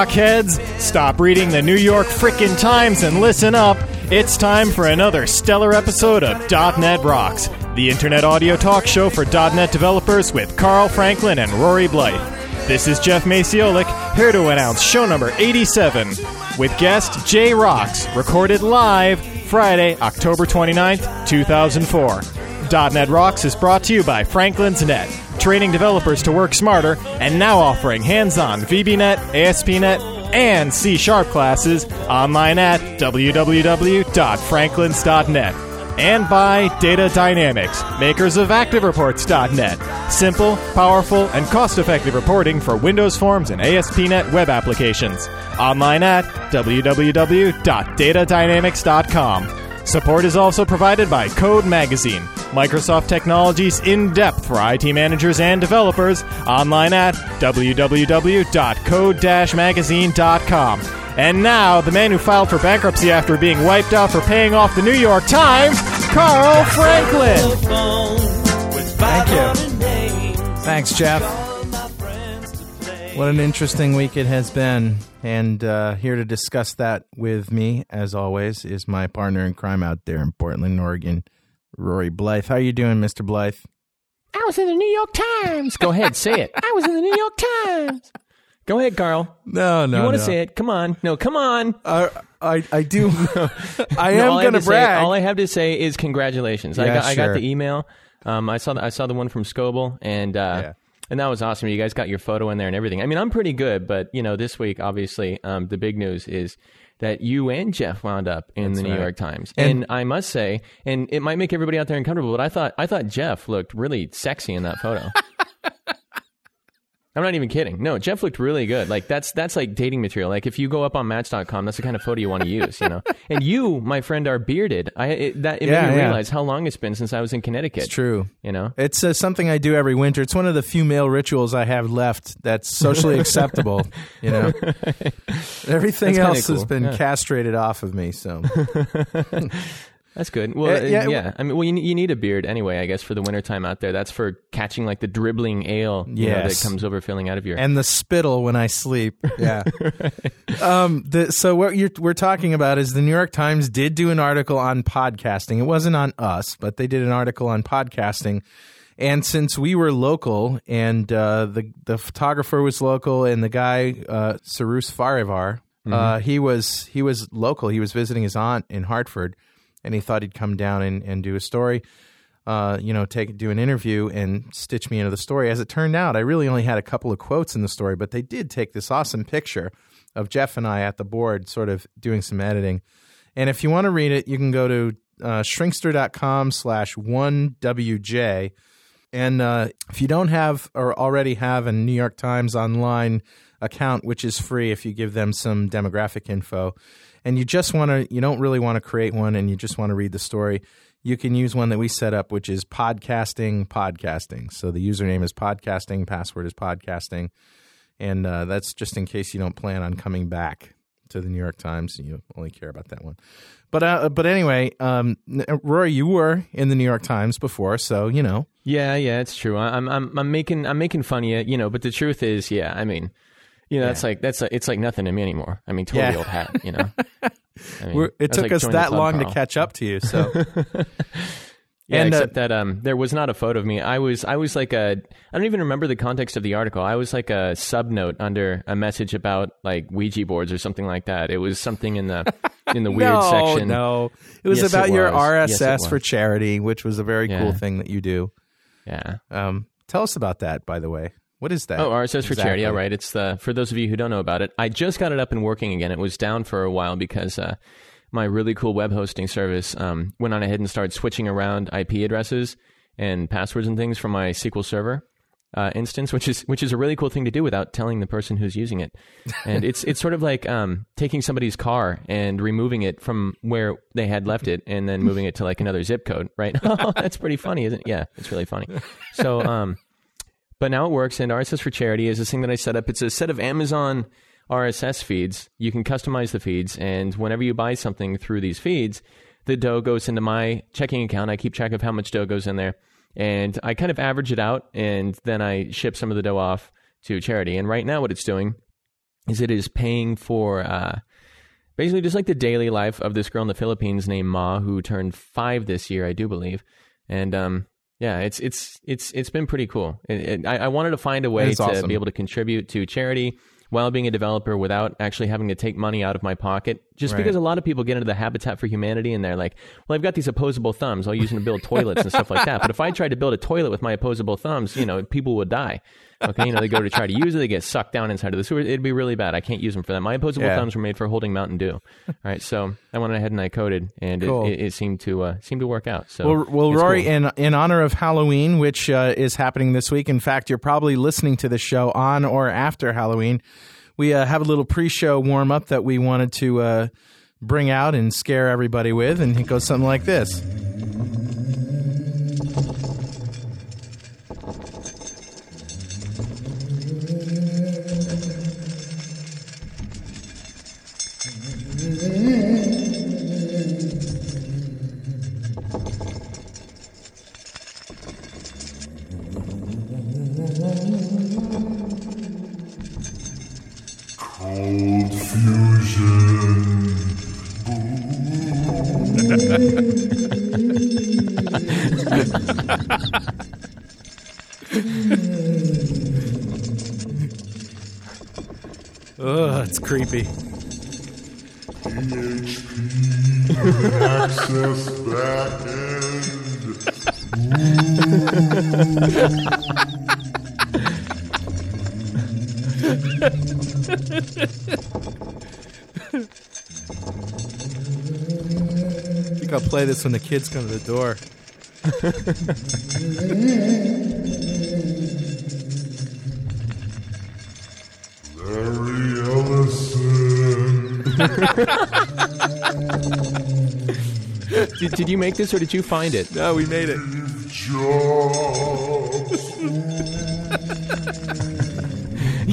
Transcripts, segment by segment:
Hey, Rockheads! Stop reading the New York Frickin' Times and listen up. It's time for another stellar episode of .NET Rocks, the internet audio talk show for .NET developers with Carl Franklin and Rory Blythe. This is Jeff Maciolik, here to announce show number 87, with guest Jay Roxe, recorded live Friday, October 29th, 2004. .NET Rocks is brought to you by Franklin's Net, training developers to work smarter, and now offering hands-on VBNet, ASP.NET, and C Sharp classes online at www.franklins.net. And by Data Dynamics, makers of ActiveReports.net. Simple, powerful, and cost-effective reporting for Windows Forms and ASP.NET web applications. Online at www.datadynamics.com. Support is also provided by Code Magazine, Microsoft Technologies in depth for IT managers and developers, online at www.code-magazine.com. And now, the man who filed for bankruptcy after being wiped out for paying off the New York Times, Carl Franklin. Thank you. Thanks, Jeff. What an interesting week it has been. And uh, here to discuss that with me, as always, is my partner in crime out there in Portland, Oregon, Rory Blythe. How are you doing, Mr. Blythe? I was in the New York Times. Go ahead, say it. I was in the New York Times. Go ahead, Carl. No, no. you want to no. say it? Come on. No, come on. Uh, I, I do. I all am have going to say- brag. all I have to say is congratulations. I Yeah, got I got the email. Um, I saw the, I saw the one from Scoble, and uh, Yeah. and that was awesome. You guys got your photo in there and everything. I mean, I'm pretty good, but you know, this week obviously um, the big news is that you and Jeff wound up in the New right. York Times, And- and, I must say, and it might make everybody out there uncomfortable, but I thought I thought Jeff looked really sexy in that photo. I'm not even kidding. No, Jeff looked really good. Like that's that's like dating material. Like if you go up on Match.com, that's the kind of photo you want to use. You know. And you, my friend, are bearded. I it, that it Yeah, made me yeah. realize how long it's been since I was in Connecticut. it's true. You know. It's uh, something I do every winter. It's one of the few male rituals I have left that's socially acceptable. You know, everything That's else has been yeah. castrated off of me. So That's good. Well, Yeah, uh, yeah, yeah. I mean, well, you, you need a beard anyway, I guess, for the wintertime out there. That's for catching like the dribbling ale you know, that comes over filling out of your. and the spittle when I sleep. Yeah. um. The, so what you're, we're talking about is the New York Times did do an article on podcasting. It wasn't on us, but they did an article on podcasting. And since we were local, and uh, the the photographer was local, and the guy uh, Cyrus Farivar, uh, he was he was local. He was visiting his aunt in Hartford, and he thought he'd come down and, and do a story. Uh, you know, take do an interview and stitch me into the story. As it turned out, I really only had a couple of quotes in the story, but they did take this awesome picture of Jeff and I at the board, sort of doing some editing. And if you want to read it, you can go to uh, shrinkster.com slash 1WJ. And uh, if you don't have or already have a New York Times online account, which is free if you give them some demographic info, and you just want to, you don't really want to create one and you just want to read the story, you can use one that we set up, which is podcasting podcasting. So the username is podcasting, password is podcasting. And uh, that's just in case you don't plan on coming back to the New York Times. and You only care about that one. But uh, but anyway, um, Rory, you were in the New York Times before, so you know. yeah, yeah, it's true. I'm I'm I'm making I'm making fun of you, you know. But the truth is, yeah, I mean, you know, that's like that's like, it's like nothing to me anymore. I mean, totally Yeah. old hat, you know. I mean, We're, it took like us that long to catch up to you. So Yeah, And, uh, that um, there was not a photo of me. I was I was like a I don't even remember the context of the article. I was like a sub note under a message about like Ouija boards or something like that. It was something in the in the weird no, section. no, it was Yes, about it your. RSS Yes, for charity, which was a very cool thing that you do. Yeah. Um, Tell us about that, by the way. What is that? Oh, RSS for charity. exactly? All right. It's the for those of you who don't know about it. I just got it up and working again. It was down for a while because uh, my really cool web hosting service um, went on ahead and started switching around IP addresses and passwords and things from my SQL Server uh, instance, which is which is a really cool thing to do without telling the person who's using it. And it's it's sort of like um, taking somebody's car and removing it from where they had left it, and then moving it to like another zip code. Right? oh, that's pretty funny, isn't it? Yeah, it's really funny. So. Um, but now it works, and RSS for Charity is this thing that I set up. It's a set of Amazon RSS feeds. You can customize the feeds, and whenever you buy something through these feeds, the dough goes into my checking account. I keep track of how much dough goes in there, and I kind of average it out, and then I ship some of the dough off to charity. And right now, what it's doing is it is paying for uh, basically just like the daily life of this girl in the Philippines named Ma, who turned five this year, I do believe, and um, yeah, it's it's it's it's been pretty cool. It, it, I, I wanted to find a way to awesome. be able to contribute to charity while being a developer without actually having to take money out of my pocket. Just Right. because a lot of people get into the Habitat for Humanity and they're like, "Well, I've got these opposable thumbs. I'll use them to build toilets and stuff like that." But if I tried to build a toilet with my opposable thumbs, you know, people would die. Okay, you know, they go to try to use it, they get sucked down inside of the sewer. It'd be really bad. I can't use them for that. My opposable Yeah. thumbs were made for holding Mountain Dew. All right, so I went ahead and I coded, and Cool. it, it, it seemed to uh, seemed to work out. So Well, well, Rory, cool. in in honor of Halloween, which uh, is happening this week. In fact, you're probably listening to the show on or after Halloween. We uh, have a little pre-show warm up that we wanted to uh, bring out and scare everybody with, and it goes something like this. Ugh, it's creepy. PHP access. I think I'll play this when the kids come to the door. did, did you make this or did you find it? No, we made it.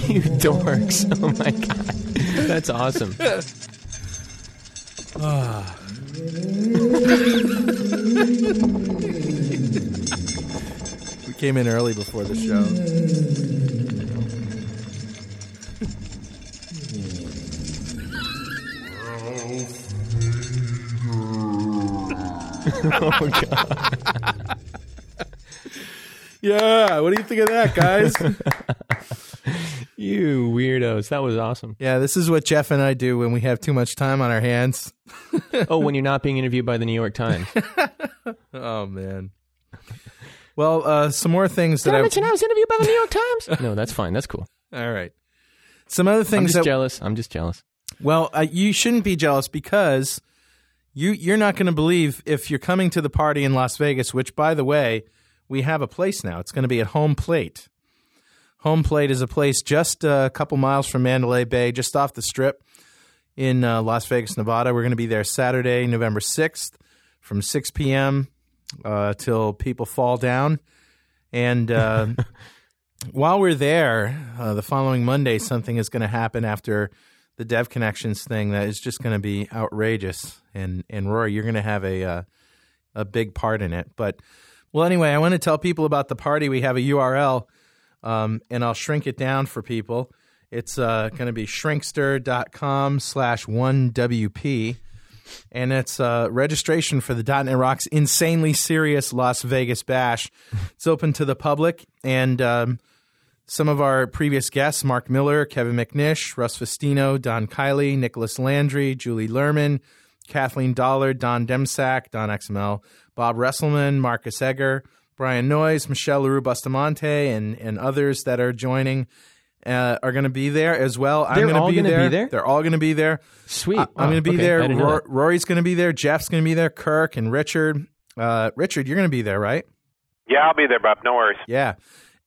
You dorks! Oh my god, that's awesome. We came in early before the show. Oh god. Yeah, what do you think of that, guys? You weirdos. That was awesome. yeah, this is what Jeff and I do when we have too much time on our hands. Oh, when you're not being interviewed by the New York Times. Oh man. Well, uh, some more things that I. Mentioned I was interviewed by the New York Times? No, that's fine. That's cool. All right. Some other things. I'm just that. jealous. I'm just jealous. Well, uh, you shouldn't be jealous because you you're not going to believe if you're coming to the party in Las Vegas. Which, by the way, we have a place now. It's going to be at Home Plate. Home Plate is a place just a couple miles from Mandalay Bay, just off the Strip in uh, Las Vegas, Nevada. We're going to be there Saturday, November sixth, from six p.m. Uh, till people fall down, and. Uh, while we're there, uh, the following Monday, something is going to happen after the Dev Connections thing that is just going to be outrageous. And and Rory, you're going to have a uh, a big part in it. But well, anyway, I want to tell people about the party. We have a URL, um, and I'll shrink it down for people. It's uh, going to be shrinkster.com slash one WP. And it's uh, registration for the .NET Rocks Insanely Serious Las Vegas Bash. It's open to the public, and um, some of our previous guests Mark Miller, Kevin McNeish, Russ Fustino, Don Kiely, Nicholas Landry, Julie Lerman, Kathleen Dollard, Don Demsak, Don XML, Bob Reselman, Marcus Egger, Brian Noyes, Michele Leroux Bustamante, and and others that are joining uh, are going to be there as well. I'm They're going to all be gonna be there. there? They're all going to be there. Sweet. I- I'm Oh, going to be okay. there. I didn't know Ro- Rory's going to be there. Jeff's going to be there. Kirk and Richard. Uh, Richard, you're going to be there, right? Yeah, I'll be there, Bob. No worries. Yeah.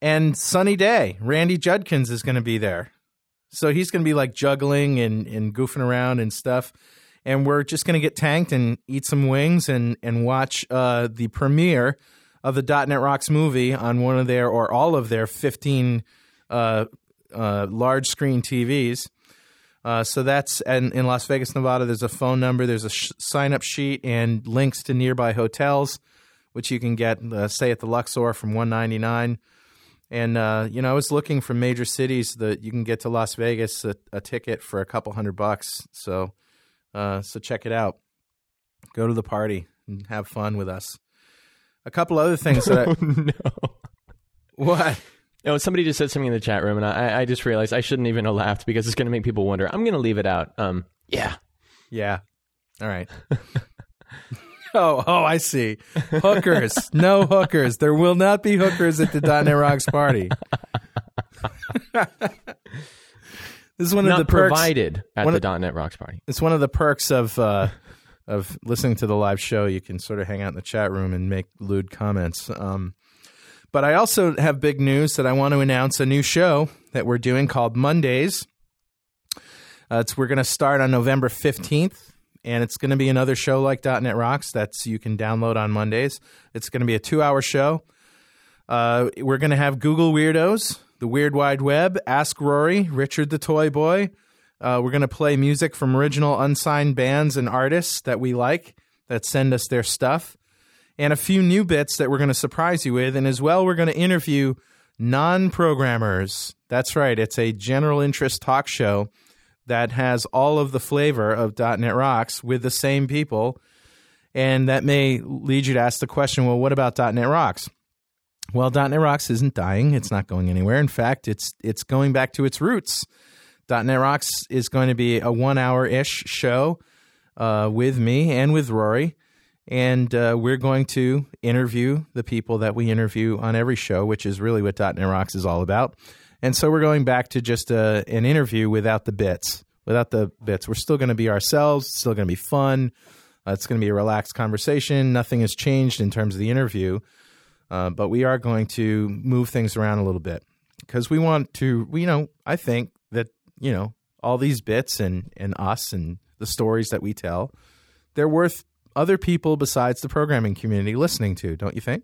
And Sunny Day, Randy Judkins is going to be there. So he's going to be like juggling and, and goofing around and stuff. And we're just going to get tanked and eat some wings and, and watch uh, the premiere of the .NET Rocks movie on one of their or all of their 15 uh, uh, large screen TVs. Uh, so that's and in Las Vegas, Nevada. There's a phone number, there's a sh- sign up sheet, and links to nearby hotels, which you can get, uh, say, at the Luxor from 199. And uh, you know, I was looking for major cities that you can get to Las Vegas a, a ticket for a couple hundred bucks. So, uh, so check it out. Go to the party and have fun with us. A couple other things that I, no. what Oh, somebody just said something in the chat room, and I, I just realized I shouldn't even have laughed because it's going to make people wonder. I'm going to leave it out. Um, yeah. Yeah. All right. oh, oh, I see. Hookers. No hookers. There will not be hookers at the .NET Rocks party. this is one of the perks. provided at one the of- .NET Rocks party. It's one of the perks of uh, of listening to the live show. You can sort of hang out in the chat room and make lewd comments. Um, but I also have big news that I want to announce a new show that we're doing called Mondays. Uh, it's we're going to start on November fifteenth, and it's going to be another show like .NET Rocks that's you can download on Mondays. It's going to be a two-hour show. Uh, we're going to have Google Weirdos, the Weird Wide Web, Ask Rory, Richard the Toy Boy. Uh, we're going to play music from original unsigned bands and artists that we like that send us their stuff, and a few new bits that we're going to surprise you with. And as well, we're going to interview non programmers. That's right, it's a general interest talk show that has all of the flavor of .NET Rocks with the same people. And that may lead you to ask the question well, what about .NET Rocks? Well, .NET Rocks isn't dying. It's not going anywhere. In fact, it's it's going back to its roots. .NET Rocks is going to be a one hour ish show uh, with me and with Rory, and uh, we're going to interview the people that we interview on every show, which is really what .NET Rocks is all about. And so we're going back to just a, an interview without the bits. Without the bits, we're still going to be ourselves. It's still going to be fun. Uh, it's going to be a relaxed conversation. Nothing has changed in terms of the interview. Uh, but we are going to move things around a little bit because we want to. You know, I think that you know all these bits and and us and the stories that we tell, they're worth other people besides the programming community listening to. Don't you think?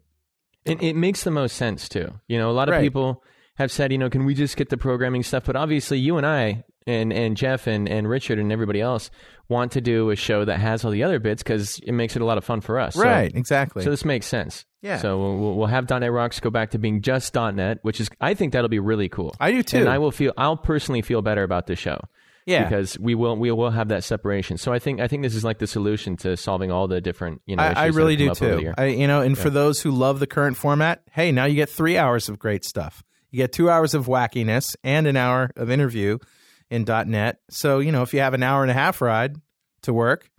It, it makes the most sense too. You know, a lot of Right. people have said, you know, can we just get the programming stuff? But obviously, you and I and and Jeff and and Richard and everybody else want to do a show that has all the other bits because it makes it a lot of fun for us. So- right. Exactly. So this makes sense. Yeah. So we'll, we'll have .NET Rocks go back to being just .NET, which is I think that'll be really cool. I do too. And I will feel I'll personally feel better about this show. Yeah. Because we will we will have that separation. So I think I think this is like the solution to solving all the different you know. I, issues I really do too. I, you know, and for those who love the current format, hey, now you get three hours of great stuff. You get two hours of wackiness and an hour of interview in .NET. So you know, if you have an hour and a half ride to work,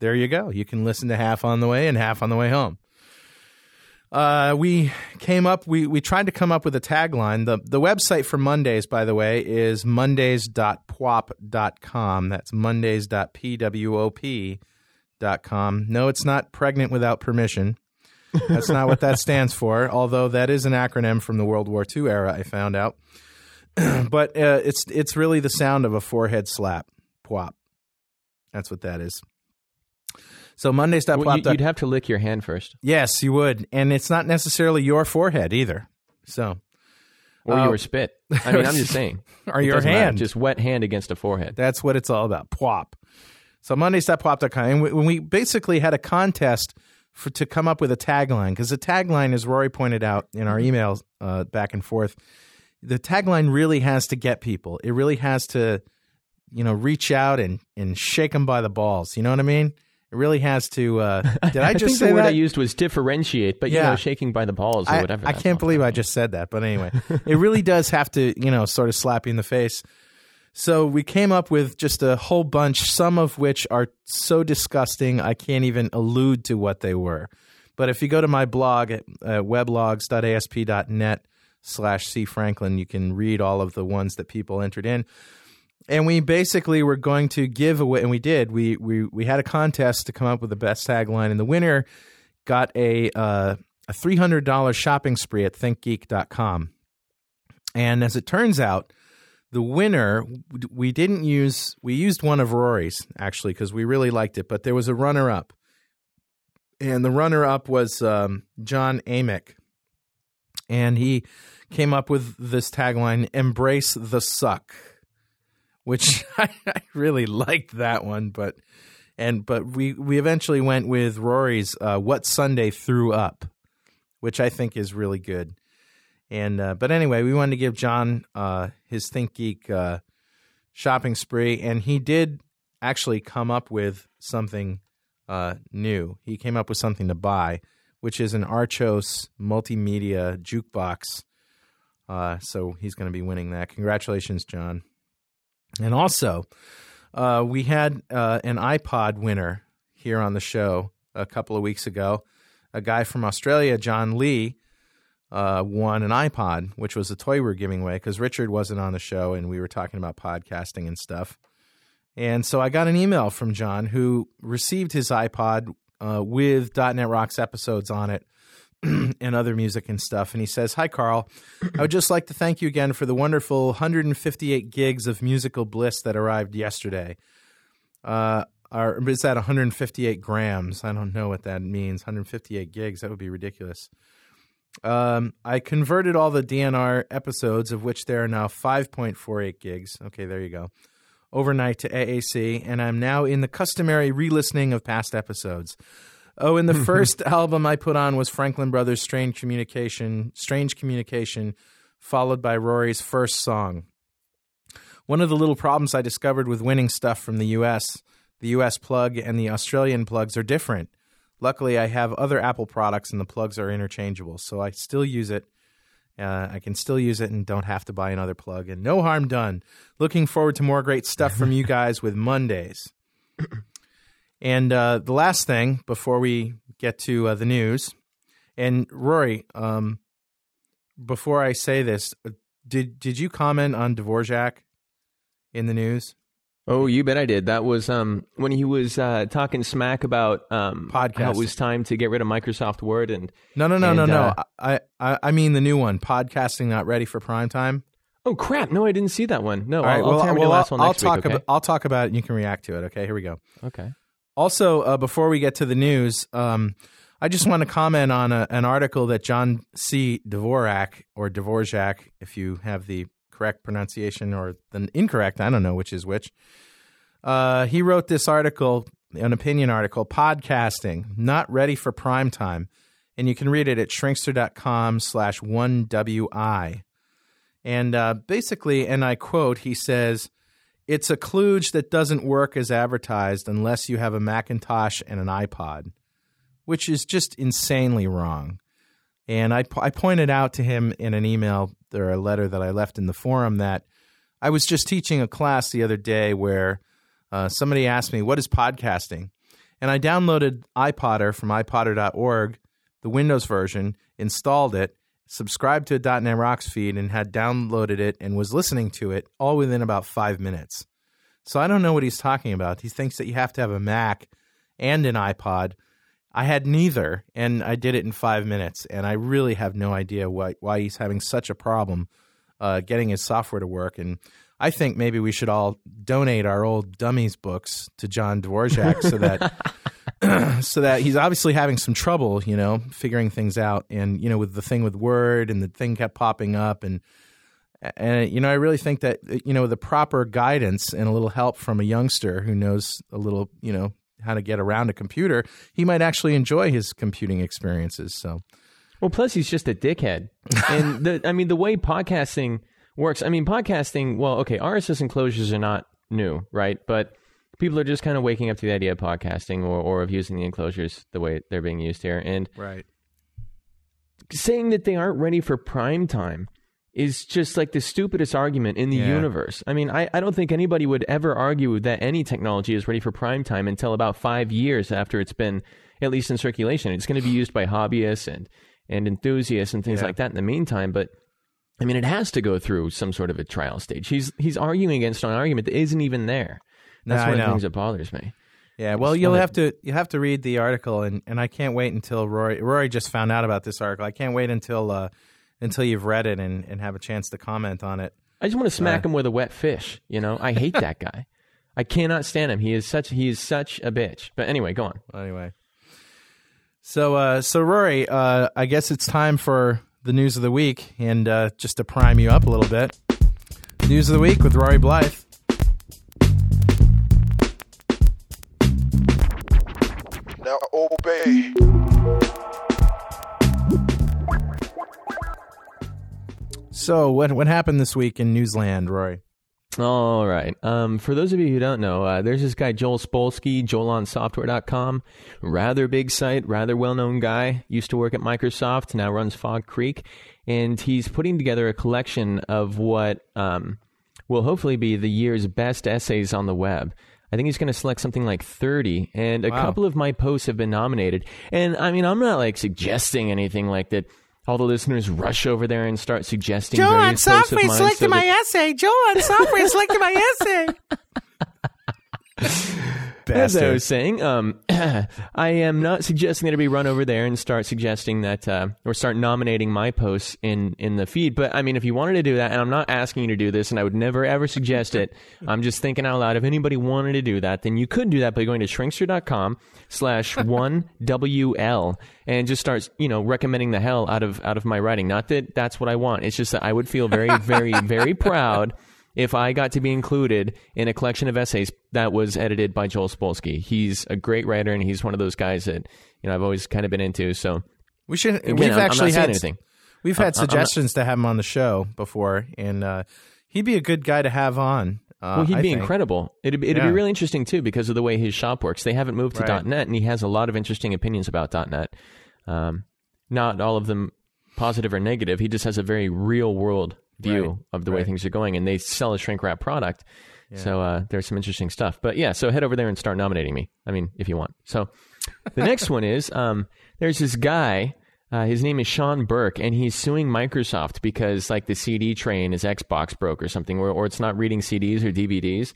there you go. You can listen to half on the way and half on the way home. Uh, we came up. We we tried to come up with a tagline. the The website for Mondays, by the way, is mondays.pwop.com. That's mondays.pwop.com. No, it's not pregnant without permission. That's not what that stands for. Although that is an acronym from the World War II era. I found out, but uh, it's it's really the sound of a forehead slap. Pwop. That's what that is. So mondays.pwop. Well, you, would have to lick your hand first, Yes, you would, and it's not necessarily your forehead either. So, or Uh, your spit. I mean, I'm just saying. or your doesn't matter. hand. just wet hand against a forehead. That's what it's all about. Pwop. So Mondays.pwop.com. And we, we basically had a contest for to come up with a tagline, because the tagline, as Rory pointed out in our emails uh, back and forth, the tagline really has to get people. It really has to, you know, reach out and and shake them by the balls. You know what I mean? It really has to. Uh, did I just think say the word that? I used was differentiate, but you Yeah. know, shaking by the balls or I, whatever. I can't believe I just said that, but anyway, it really does have to, you know, sort of slap you in the face. So we came up with just a whole bunch, some of which are so disgusting I can't even allude to what they were. But if you go to my blog at uh, weblogs.asp.net slash C Franklin, you can read all of the ones that people entered in. And we basically were going to give away, and we did. We we we had a contest to come up with the best tagline, and the winner got a uh, a three hundred dollars shopping spree at ThinkGeek.com. And as it turns out, the winner we didn't use. We used one of Rory's actually because we really liked it, but there was a runner up, and the runner up was um, John Amick, and he came up with this tagline: "Embrace the suck." which I, I really liked that one, but and but we we eventually went with Rory's uh, "What Sunday Threw Up," which I think is really good. And uh, but anyway, we wanted to give John uh, his Think Geek uh, shopping spree, and he did actually come up with something uh, new. He came up with something to buy, which is an Archos multimedia jukebox. Uh, so he's going to be winning that. Congratulations, John. And also, uh, we had uh, an iPod winner here on the show a couple of weeks ago. A guy from Australia, John Lee, uh, won an iPod, which was a toy we were giving away because Richard wasn't on the show and we were talking about podcasting and stuff. And so I got an email from John who received his iPod uh, with .NET Rocks episodes on it and other music and stuff. And he says, Hi, Carl. I would just like to thank you again for the wonderful 158 gigs of musical bliss that arrived yesterday. Uh, or is that 158 grams? I don't know what that means. 158 gigs. That would be ridiculous. Um, I converted all the DNR episodes, of which there are now 5.48 gigs. Okay, there you go. Overnight to AAC, and I'm now in the customary re listening of past episodes. Oh, and the first album I put on was Franklin Brothers' Strange Communication, Strange Communication, followed by Rory's first song. One of the little problems I discovered with winning stuff from the US, the US plug and the Australian plugs are different. Luckily, I have other Apple products and the plugs are interchangeable, so I still use it. Uh, I can still use it and don't have to buy another plug, and no harm done. Looking forward to more great stuff from you guys with Mondays. And uh, the last thing before we get to uh, the news, and Rory, um, before I say this, uh, did did you comment on Dvorak in the news? Oh, you bet I did. That was um, when he was uh, talking smack about um, how it was time to get rid of Microsoft Word and No, no, no, And, no, no. uh, I, I I mean the new one, podcasting not ready for prime time. oh crap, no, I didn't see that one. No, All right, I'll, I'll well, tell you the last I'll, one I'll talk week. Okay. about I'll talk about it and you can react to it. Okay, here we go. okay. Also, uh, before we get to the news, um, I just want to comment on a, an article that John C. Dvorak, or Dvorak, if you have the correct pronunciation or the incorrect, I don't know which is which. Uh, he wrote this article, an opinion article, podcasting, not ready for prime time. And you can read it at shrinkster.com slash 1WI. And uh, basically, and I quote, he says, it's a kludge that doesn't work as advertised unless you have a Macintosh and an iPod, which is just insanely wrong. And I, I pointed out to him in an email or a letter that I left in the forum that I was just teaching a class the other day where uh, somebody asked me, What is podcasting? And I downloaded iPodder from iPodder.org, the Windows version, installed it, subscribed to a .NET Rocks feed, and had downloaded it and was listening to it all within about five minutes. So I don't know what he's talking about. He thinks that you have to have a Mac and an iPod. I had neither, and I did it in five minutes. And I really have no idea why why he's having such a problem uh, getting his software to work. And I think maybe we should all donate our old dummies books to John Dvorak so that so that he's obviously having some trouble, you know, figuring things out. And you know, with the thing with Word and the thing kept popping up, and and you know, I really think that you know the proper guidance and a little help from a youngster who knows a little, you know, how to get around a computer, he might actually enjoy his computing experiences. So. Well, plus he's just a dickhead. and the, I mean, the way podcasting works. I mean, podcasting. Well, okay, RSS enclosures are not new, right? But people are just kind of waking up to the idea of podcasting or, or of using the enclosures the way they're being used here, and Right. saying that they aren't ready for prime time. is just like the stupidest argument in the Yeah. universe. I mean, I, I don't think anybody would ever argue that any technology is ready for prime time until about five years after it's been at least in circulation. It's going to be used by hobbyists and, and enthusiasts and things Yeah. like that in the meantime. But I mean, it has to go through some sort of a trial stage. He's he's arguing against an argument that isn't even there. That's I one of the things that bothers me. Yeah, well, you'll have to you have to read the article, and, and I can't wait until Rory Rory just found out about this article. I can't wait until uh, until you've read it and, and have a chance to comment on it. I just want to smack him with a wet fish. You know, I hate that guy. I cannot stand him. He is such he is such a bitch. But anyway, go on. Anyway, so uh, so Rory, uh, I guess it's time for the news of the week, and uh, just to prime you up a little bit, news of the week with Rory Blythe. Now obey. So what what happened this week in Newsland, Roy? All right. Um, for those of you who don't know, uh, there's this guy Joel Spolsky, JoelOnSoftware.com. Rather big site, rather well-known guy. Used to work at Microsoft, now runs Fog Creek, and he's putting together a collection of what um, will hopefully be the year's best essays on the web. I think he's going to select something like 30, and a Wow. couple of my posts have been nominated. And I mean, I'm not like suggesting anything like that. All the listeners rush over there and start suggesting various posts of mine so that- essay. Joel on Software selected my essay. As I was saying, um, I am not suggesting that it be run over there and start suggesting that uh, or start nominating my posts in in the feed. But I mean, if you wanted to do that, and I'm not asking you to do this, and I would never ever suggest it. I'm just thinking out loud. If anybody wanted to do that, then you could do that by going to shrinkster.com slash one WL and just start you know recommending the hell out of out of my writing. Not that that's what I want. It's just that I would feel very very very proud if I got to be included in a collection of essays that was edited by Joel Spolsky. He's a great writer, and he's one of those guys that you know I've always kind of been into. So We should. again, we've I'm, I'm actually had anything. we've had I'm not- suggestions to have him on the show before, and uh, he'd be a good guy to have on. Uh, Well, he'd I be think. incredible. It'd, be- it'd Yeah. be really interesting too because of the way his shop works. They haven't moved to Right. .NET, and he has a lot of interesting opinions about .NET. Um, not all of them positive or negative. He just has a very real world view Right. of the way things are going, and they sell a shrink wrap product. So uh, there's some interesting stuff. But yeah, so head over there and start nominating me. I mean, if you want. So the next one is um, there's this guy. Uh, his name is Sean Burke, and he's suing Microsoft because like the CD tray in his Xbox broke or something, or, or it's not reading CDs or DVDs.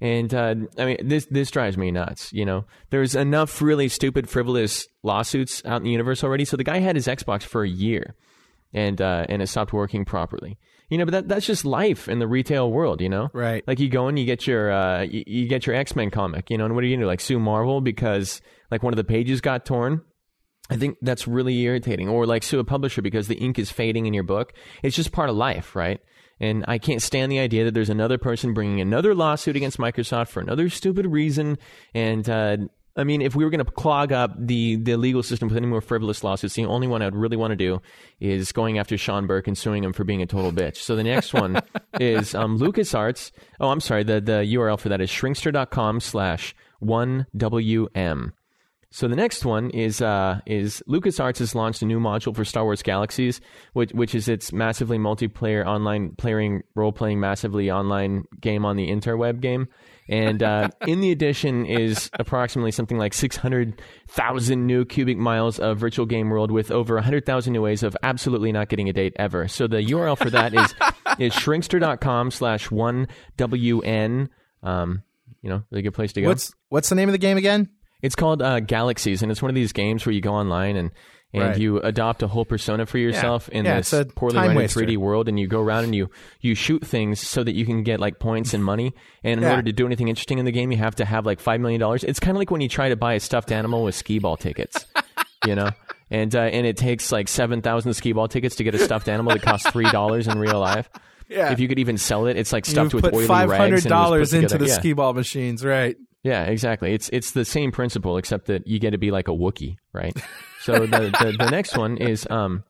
And uh, I mean, this this drives me nuts. You know, there's enough really stupid, frivolous lawsuits out in the universe already. So the guy had his Xbox for a year, and uh, and it stopped working properly. You know, but that, that's just life in the retail world. You know, Right. Like you go and you get your uh, you, you get your X Men comic. You know, and what are you gonna do? Like sue Marvel because like one of the pages got torn. I think that's really irritating. Or like sue a publisher because the ink is fading in your book. It's just part of life, right? And I can't stand the idea that there's another person bringing another lawsuit against Microsoft for another stupid reason. And uh, I mean, if we were going to clog up the the legal system with any more frivolous lawsuits, the only one I'd really want to do is going after Sean Burke and suing him for being a total bitch. So the next one is um, LucasArts. Oh, I'm sorry. The the URL for that is shrinkster.com slash one WM. So the next one is uh, is LucasArts has launched a new module for Star Wars Galaxies, which which is its massively multiplayer online playing role playing massively online game on the interweb game. And uh, in the edition is approximately something like 600,000 new cubic miles of virtual game world with over 100,000 new ways of absolutely not getting a date ever. So the URL for that is is shrinkster.com slash 1WN. Um, you know, really good place to go. What's what's the name of the game again? It's called uh, Galaxies, and it's one of these games where you go online and and Right. you adopt a whole persona for yourself in Yeah, this poorly rendered waster. 3D world, and you go around and you you shoot things so that you can get like points and money. And in Yeah. order to do anything interesting in the game, you have to have like five million dollars. It's kind of like when you try to buy a stuffed animal with skee ball tickets, you know. And uh, and it takes like seven thousand skee ball tickets to get a stuffed animal that costs three dollars in real life. Yeah. If you could even sell it, it's like stuffed You've with oily five rags. hundred and it was put dollars into the Yeah. skee ball machines, right? Yeah, exactly. It's it's the same principle, except that you get to be like a Wookiee, right? So the, the, the next one is um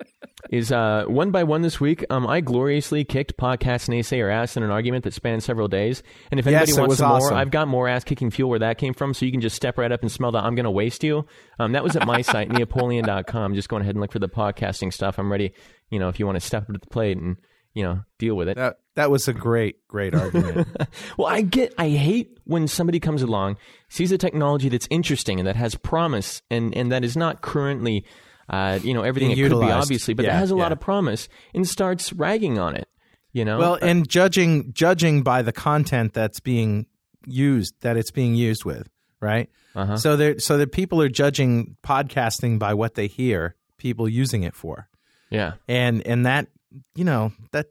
is uh one by one this week. Um, I gloriously kicked podcast naysayer ass in an argument that spanned several days. And if anybody Yes, wants some awesome. more, I've got more ass kicking fuel where that came from. So you can just step right up and smell that I'm gonna waste you. Um, that was at my site neopoleon.com. Just go ahead and look for the podcasting stuff. I'm ready. You know, if you want to step up to the plate and you know, deal with it. That that was a great, great argument. well, I get, I hate when somebody comes along, sees a technology that's interesting and that has promise and, and that is not currently, uh, you know, everything it could be, obviously, but Yeah, that has a lot of promise and starts ragging on it, you know? well, and judging judging by the content that's being used, that it's being used with, right? Uh-huh. So there, so that people are judging podcasting by what they hear people using it for, yeah. and and that you know that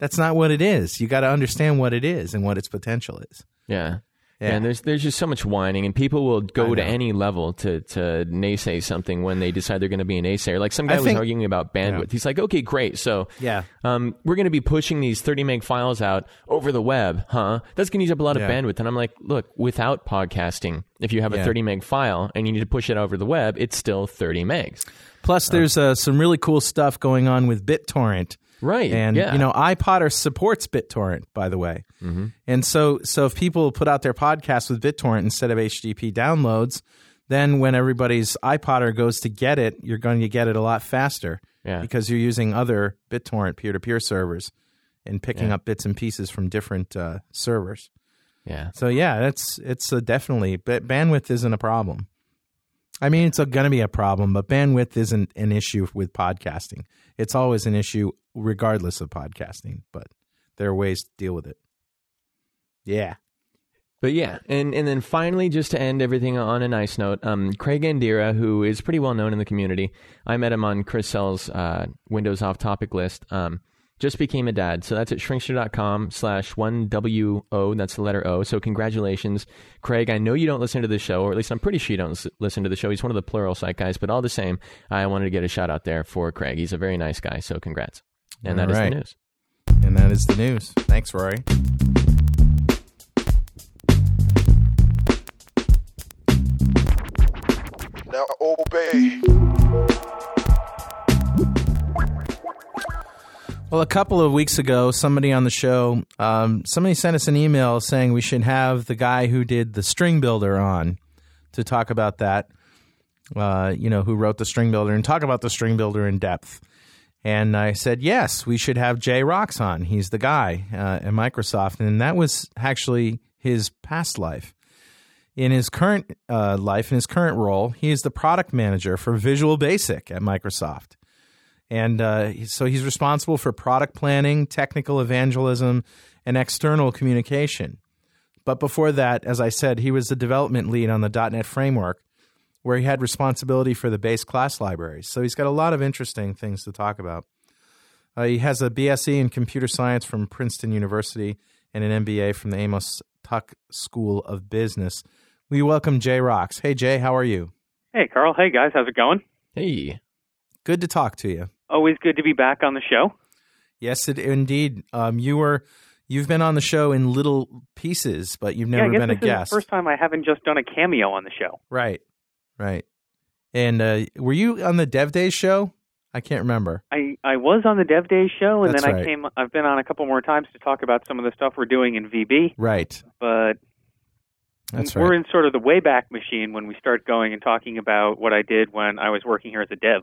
that's not what it is. You got to understand what it is and what its potential is. Yeah. Yeah. And there's there's just so much whining, and people will go to any level to to naysay something when they decide they're going to be a naysayer. Like some I guy was think- arguing about bandwidth. He's like, okay, great. So Yeah. um, we're going to be pushing these 30 meg files out over the web, huh? That's going to use up a lot of bandwidth. And I'm like, look, without podcasting, if you have a 30 meg file and you need to push it over the web, it's still 30 megs. Plus, there's uh, some really cool stuff going on with BitTorrent. Right. And yeah. you know, iPodder supports BitTorrent, by the way. Mm-hmm. And so, so if people put out their podcasts with BitTorrent instead of HTTP downloads, then when everybody's iPodder goes to get it, you're going to get it a lot faster Yeah. because you're using other BitTorrent peer-to-peer servers and picking Yeah. up bits and pieces from different uh, servers. yeah. So yeah, that's it's a definitely, but bandwidth isn't a problem. I mean, it's going to be a problem, but bandwidth isn't an issue with podcasting. It's always an issue regardless of podcasting, but there are ways to deal with it. Yeah. But yeah, and, and then finally, just to end everything on a nice note, um, Craig Andera, who is pretty well known in the community, I met him on Chris Sells' uh, Windows Off Topic list, um, just became a dad. So that's at shrinkster.com slash 1WO, that's the letter O. So congratulations, Craig. I know you don't listen to the show, or at least I'm pretty sure you don't listen to the show. He's one of the Pluralsight guys, but all the same, I wanted to get a shout out there for Craig. He's a very nice guy, so congrats. And that All is the news. And that is the news. Thanks, Rory. Now obey. Well, a couple of weeks ago, somebody on the show, um, somebody sent us an email saying we should have the guy who did the string builder on to talk about that. Uh, you know, who wrote the string builder and talk about the string builder in depth. And I said, yes, we should have Jay Roxe on. He's the guy uh, at Microsoft. And that was actually his past life. In his current uh, life, in his current role, he is the product manager for Visual Basic at Microsoft. And uh, so he's responsible for product planning, technical evangelism, and external communication. But before that, as I said, he was the development lead on the .NET framework, where he had responsibility for the base class libraries. So he's got a lot of interesting things to talk about. Uh, he has a BSc in computer science from Princeton University and an MBA from the Amos Tuck School of Business. We welcome Jay Roxe. Hey, Jay, how are you? Hey, Carl. Hey, guys. How's it going? Hey. Good to talk to you. Always good to be back on the show. Yes, it, indeed. Um, you were you've been on the show in little pieces, but you've never yeah, been a guest. the first time I haven't just done a cameo on the show. Right, right. And uh, were you on the Dev Days show? I can't remember. I, I was on the Dev Days show, and That's then I right. came. I've been on a couple more times to talk about some of the stuff we're doing in VB. Right, But that's we're right. in sort of the wayback machine when we start going and talking about what I did when I was working here as a dev.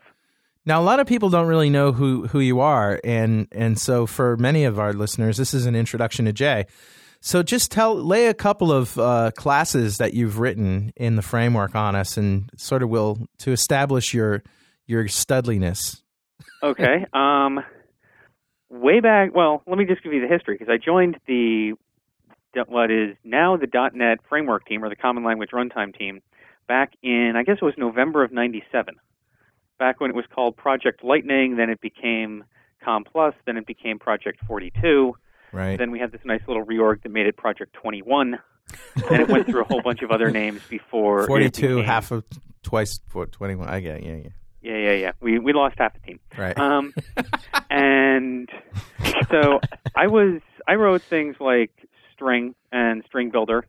Now, a lot of people don't really know who who you are, and and so for many of our listeners, this is an introduction to Jay. So just tell, lay a couple of uh, classes that you've written in the framework on us, and sort of will to establish your your studliness. Okay. um, way back. Well, let me just give you the history because I joined the what is now the .NET Framework team or the Common Language Runtime team back in I guess it was November of '97. Back when it was called Project Lightning, then it became Com Plus, then it became Project 42. Right. Then we had this nice little reorg that made it Project 21. and it went through a whole bunch of other names before. it 42, became- half of twice for 21. I get it. Yeah, yeah. Yeah, yeah, yeah. We we lost half the team. Right. Um, and so I was I wrote things like string and string builder,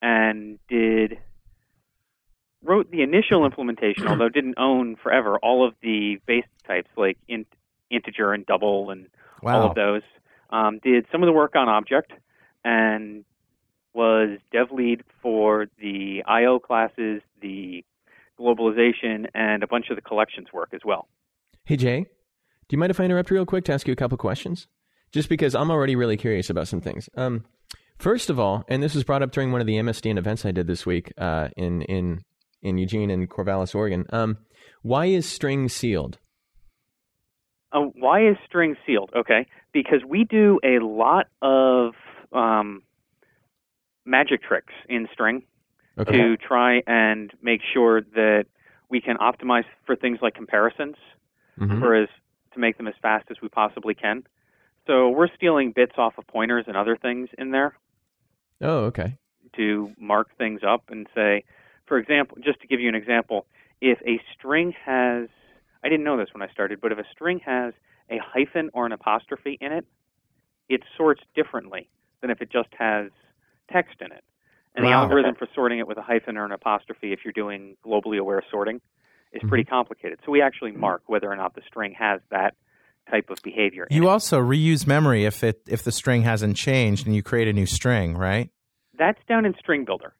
and did wrote the initial implementation, although didn't own forever all of the base types like int, integer and double and all of those. Um, did some of the work on object and was dev lead for the IO classes, the globalization, and a bunch of the collections work as well. Hey, Jay, do you mind if I interrupt real quick to ask you a couple questions? just because I'm already really curious about some things. Um, first of all, and this was brought up during one of the MSDN events I did this week uh, in in in Eugene and Corvallis, Oregon. Um, why is string sealed? Uh, why is string sealed? Okay, because we do a lot of um, magic tricks in string Okay. to try and make sure that we can optimize for things like comparisons, Mhm. for as to make them as fast as we possibly can. So we're stealing bits off of pointers and other things in there Oh, okay. to mark things up and say, for example, just to give you an example, if a string has, I didn't know this when I started, but if a string has a hyphen or an apostrophe in it, it sorts differently than if it just has text in it. And the algorithm for sorting it with a hyphen or an apostrophe, if you're doing globally aware sorting, is pretty mm-hmm. complicated. So we actually mark whether or not the string has that type of behavior. You it. also reuse memory if it if the string hasn't changed and you create a new string, right? That's down in String Builder.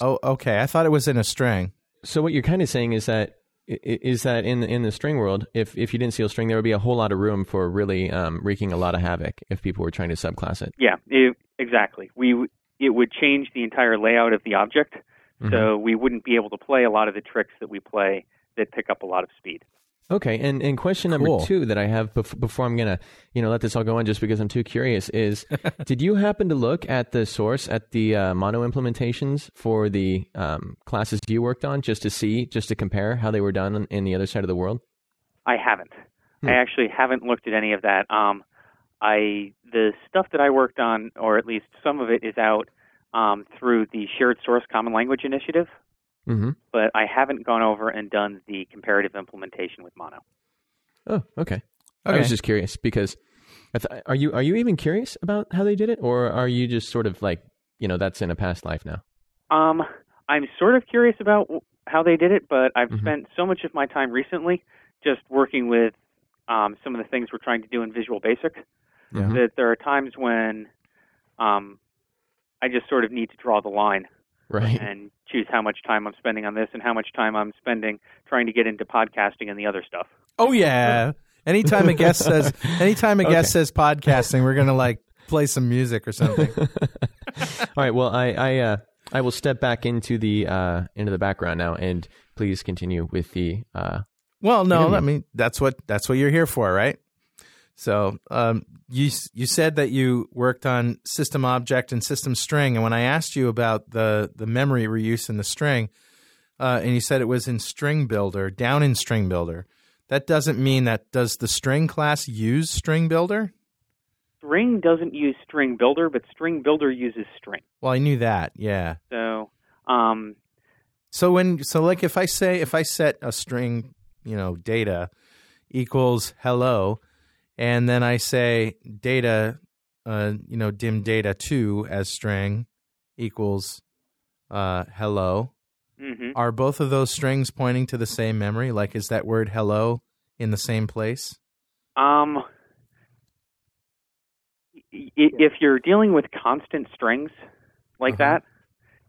Oh, okay. I thought it was in a string. So what you're kind of saying is that i- i- is that in the, in the string world, if if you didn't seal a string, there would be a whole lot of room for really um, wreaking a lot of havoc if people were trying to subclass it. Yeah, it, exactly. We it would change the entire layout of the object, Mm-hmm. so we wouldn't be able to play a lot of the tricks that we play that pick up a lot of speed. Okay, and, and question Cool. number two that I have bef- before I'm gonna you know let this all go on just because I'm too curious is, did you happen to look at the source at the uh, mono implementations for the um, classes you worked on just to see just to compare how they were done in, in the other side of the world? I haven't. Hmm. I actually haven't looked at any of that. Um, I the stuff that I worked on, or at least some of it, is out um, through the Shared Source Common Language Initiative, Mm-hmm. but I haven't gone over and done the comparative implementation with Mono. Oh, okay. I was just curious because I th- are you are you even curious about how they did it, or are you just sort of like you know that's in a past life now? Um, I'm sort of curious about how they did it, but I've Mhm. spent so much of my time recently just working with um, some of the things we're trying to do in Visual Basic Yeah. that there are times when um, I just sort of need to draw the line Right. and choose how much time I'm spending on this and how much time I'm spending trying to get into podcasting and the other stuff. Oh yeah. Anytime a guest says anytime a guest says podcasting, we're gonna like play some music or something. All right. Well, I I uh, I will step back into the uh, into the background now, and please continue with the. Uh, Well, no, Interview. I mean that's what that's what you're here for, right? So, um, you you said that you worked on system object and system string, and when I asked you about the the memory reuse in the string, uh, and you said it was in String Builder, down in String Builder, that doesn't mean that does the string class use String Builder? String doesn't use String Builder, but String Builder uses string. Well, I knew that, yeah. So, um, So when so like if I say if I set a string, you know, data equals hello, and then I say data, uh, you know, dim data two as string equals uh, hello. mhm. Are both of those strings pointing to the same memory? Like, is that word hello in the same place? Um, if you're dealing with constant strings like Uh-huh. that,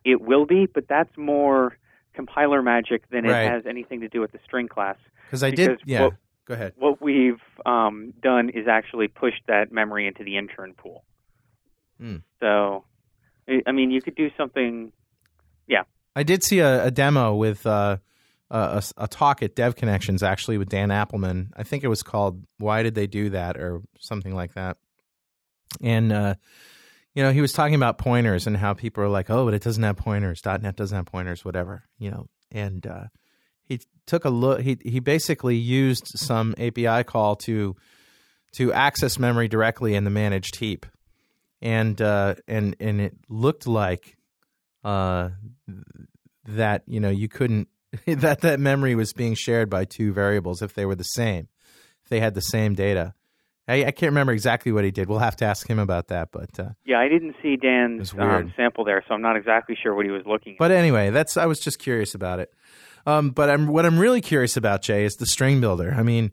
it will be, but that's more compiler magic than Right. it has anything to do with the string class. Because I did. Yeah. what- Go ahead. What we've um, done is actually pushed that memory into the intern pool. Hmm. So, I I mean, you could do something. Yeah. I did see a, a demo with uh, a, a- a talk at Dev Connections actually with Dan Appleman. I think it was called "Why Did They Do That" or something like that. And uh, you know, he was talking about pointers and how people are like, "Oh, but it doesn't have pointers. .NET doesn't have pointers, whatever." You know, and uh, he took a look. He he basically used some API call to to access memory directly in the managed heap, and uh, and and it looked like uh, that you know you couldn't that that memory was being shared by two variables if they were the same, if they had the same data. I, I can't remember exactly what he did. We'll have to ask him about that. But uh, Yeah, I didn't see Dan's um, sample there, so I'm not exactly sure what he was looking at. but anyway, that's I was just curious about it. Um, but I'm what I'm really curious about, Jay, is the string builder. I mean,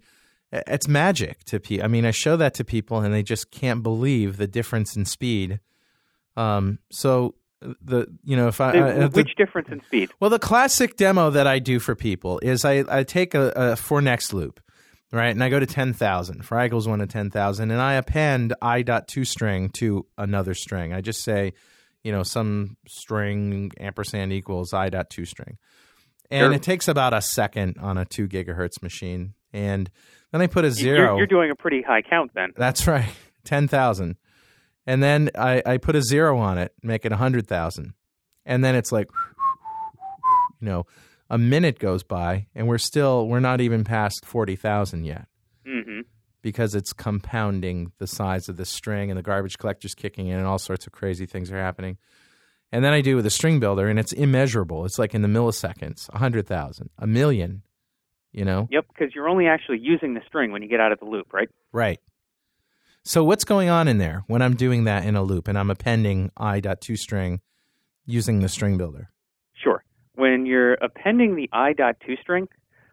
it's magic to people. I mean, I show that to people, and they just can't believe the difference in speed. Um, so the you know if I The- the- which difference in speed? Well, the classic demo that I do for people is I, I take a, a for next loop right? And I go to 10,000 for i equals 1 to 10,000, and I append i dot ToString to another string. I just say, you know, some string ampersand equals i dot ToString. And Sure. it takes about a second on a 2 gigahertz machine. And then I put a You're- zero. You're, doing a pretty high count then. That's right, 10,000. And then I, I put a zero on it, make it a 100,000. And then it's like, you know, a minute goes by and we're still, we're not even past 40,000 yet hmm because it's compounding the size of the string and the garbage collector's kicking in and all sorts of crazy things are happening. And then I do with a string builder and it's immeasurable. It's like in the milliseconds, a 100,000, a million, you know? Yep, because you're only actually using the string when you get out of the loop, right? Right. So what's going on in there when I'm doing that in a loop and I'm appending i dot ToString using the string builder? Sure. When you're appending the i dot ToString,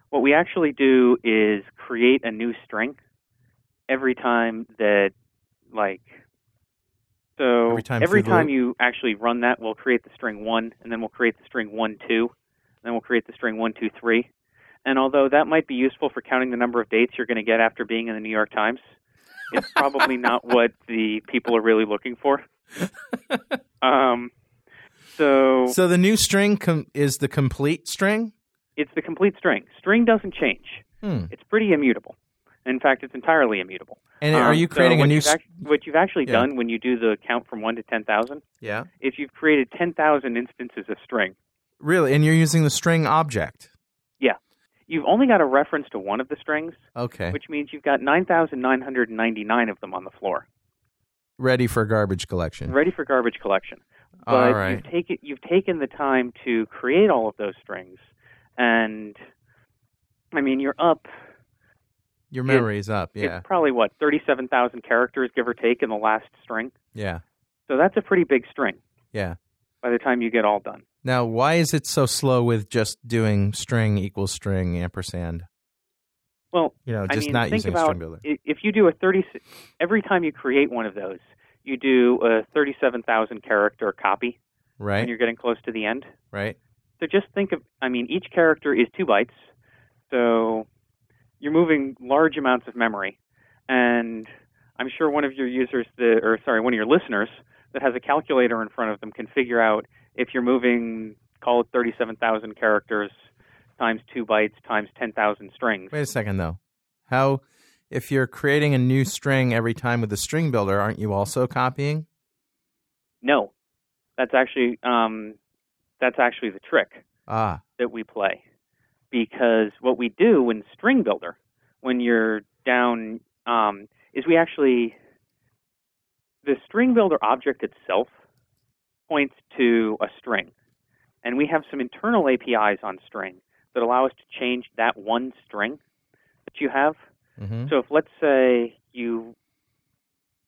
what we actually do is create a new string every time that, like, so Every time every the time you actually run that, we'll create the string one, and then we'll create the string one two, and then we'll create the string one two three. And although that might be useful for counting the number of dates you're going to get after being in the New York Times, it's probably not what the people are really looking for. Um, so So the new string com- is the complete string? it's the complete string. String doesn't change. Hmm. It's pretty immutable. In fact, it's entirely immutable. And are Um, you so creating a what new you've act- what you've actually Yeah. done when you do the count from 1 to 10,000 Yeah. is you've created 10,000 instances of string. Really? And you're using the string object. Yeah. You've only got a reference to one of the strings, Okay. which means you've got 9,999 of them on the floor, Ready for garbage collection. ready for garbage collection. But All right. you've taken you've taken the time to create all of those strings and I mean, you're up Your memory is up. Yeah. It's probably what thirty-seven thousand characters, give or take, in the last string. Yeah. So that's a pretty big string Yeah. by the time you get all done. Now, why is it so slow with just doing string equals string ampersand? Well, You know, I just mean, not think using a about string builder. if you do a thirty. Every time you create one of those, you do a thirty-seven thousand character copy Right. And you're getting close to the end. Right. So just think of. I mean, each character is two bytes, so you're moving large amounts of memory, and I'm sure one of your users, the, or sorry, one of your listeners that has a calculator in front of them can figure out if you're moving, call it 37,000 characters times two bytes times 10,000 strings. Wait a second, though. How, if you're creating a new string every time with the string builder, aren't you also copying? No, that's actually um, that's actually the trick. Ah. that we play because what we do in string builder when you're down um, is we actually the string builder object itself points to a string. And we have some internal apis on string that allow us to change that one string that you have. Hmm so if let's say you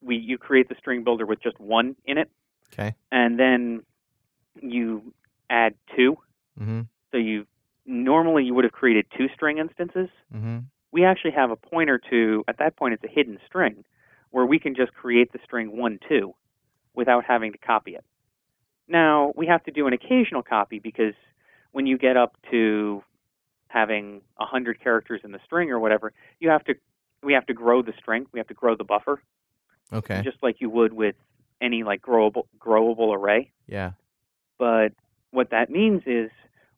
we you create the string builder with just one in it Okay. and then you add two. Hmm so you normally you would have created two string instances. hmm We actually have a pointer to at that point it's a hidden string where we can just create the string one two without having to copy it. Now we have to do an occasional copy because when you get up to having a hundred characters in the string or whatever, you have to we have to grow the string, we have to grow the buffer, Okay. just like you would with any like growable growable array. yeah. But what that means is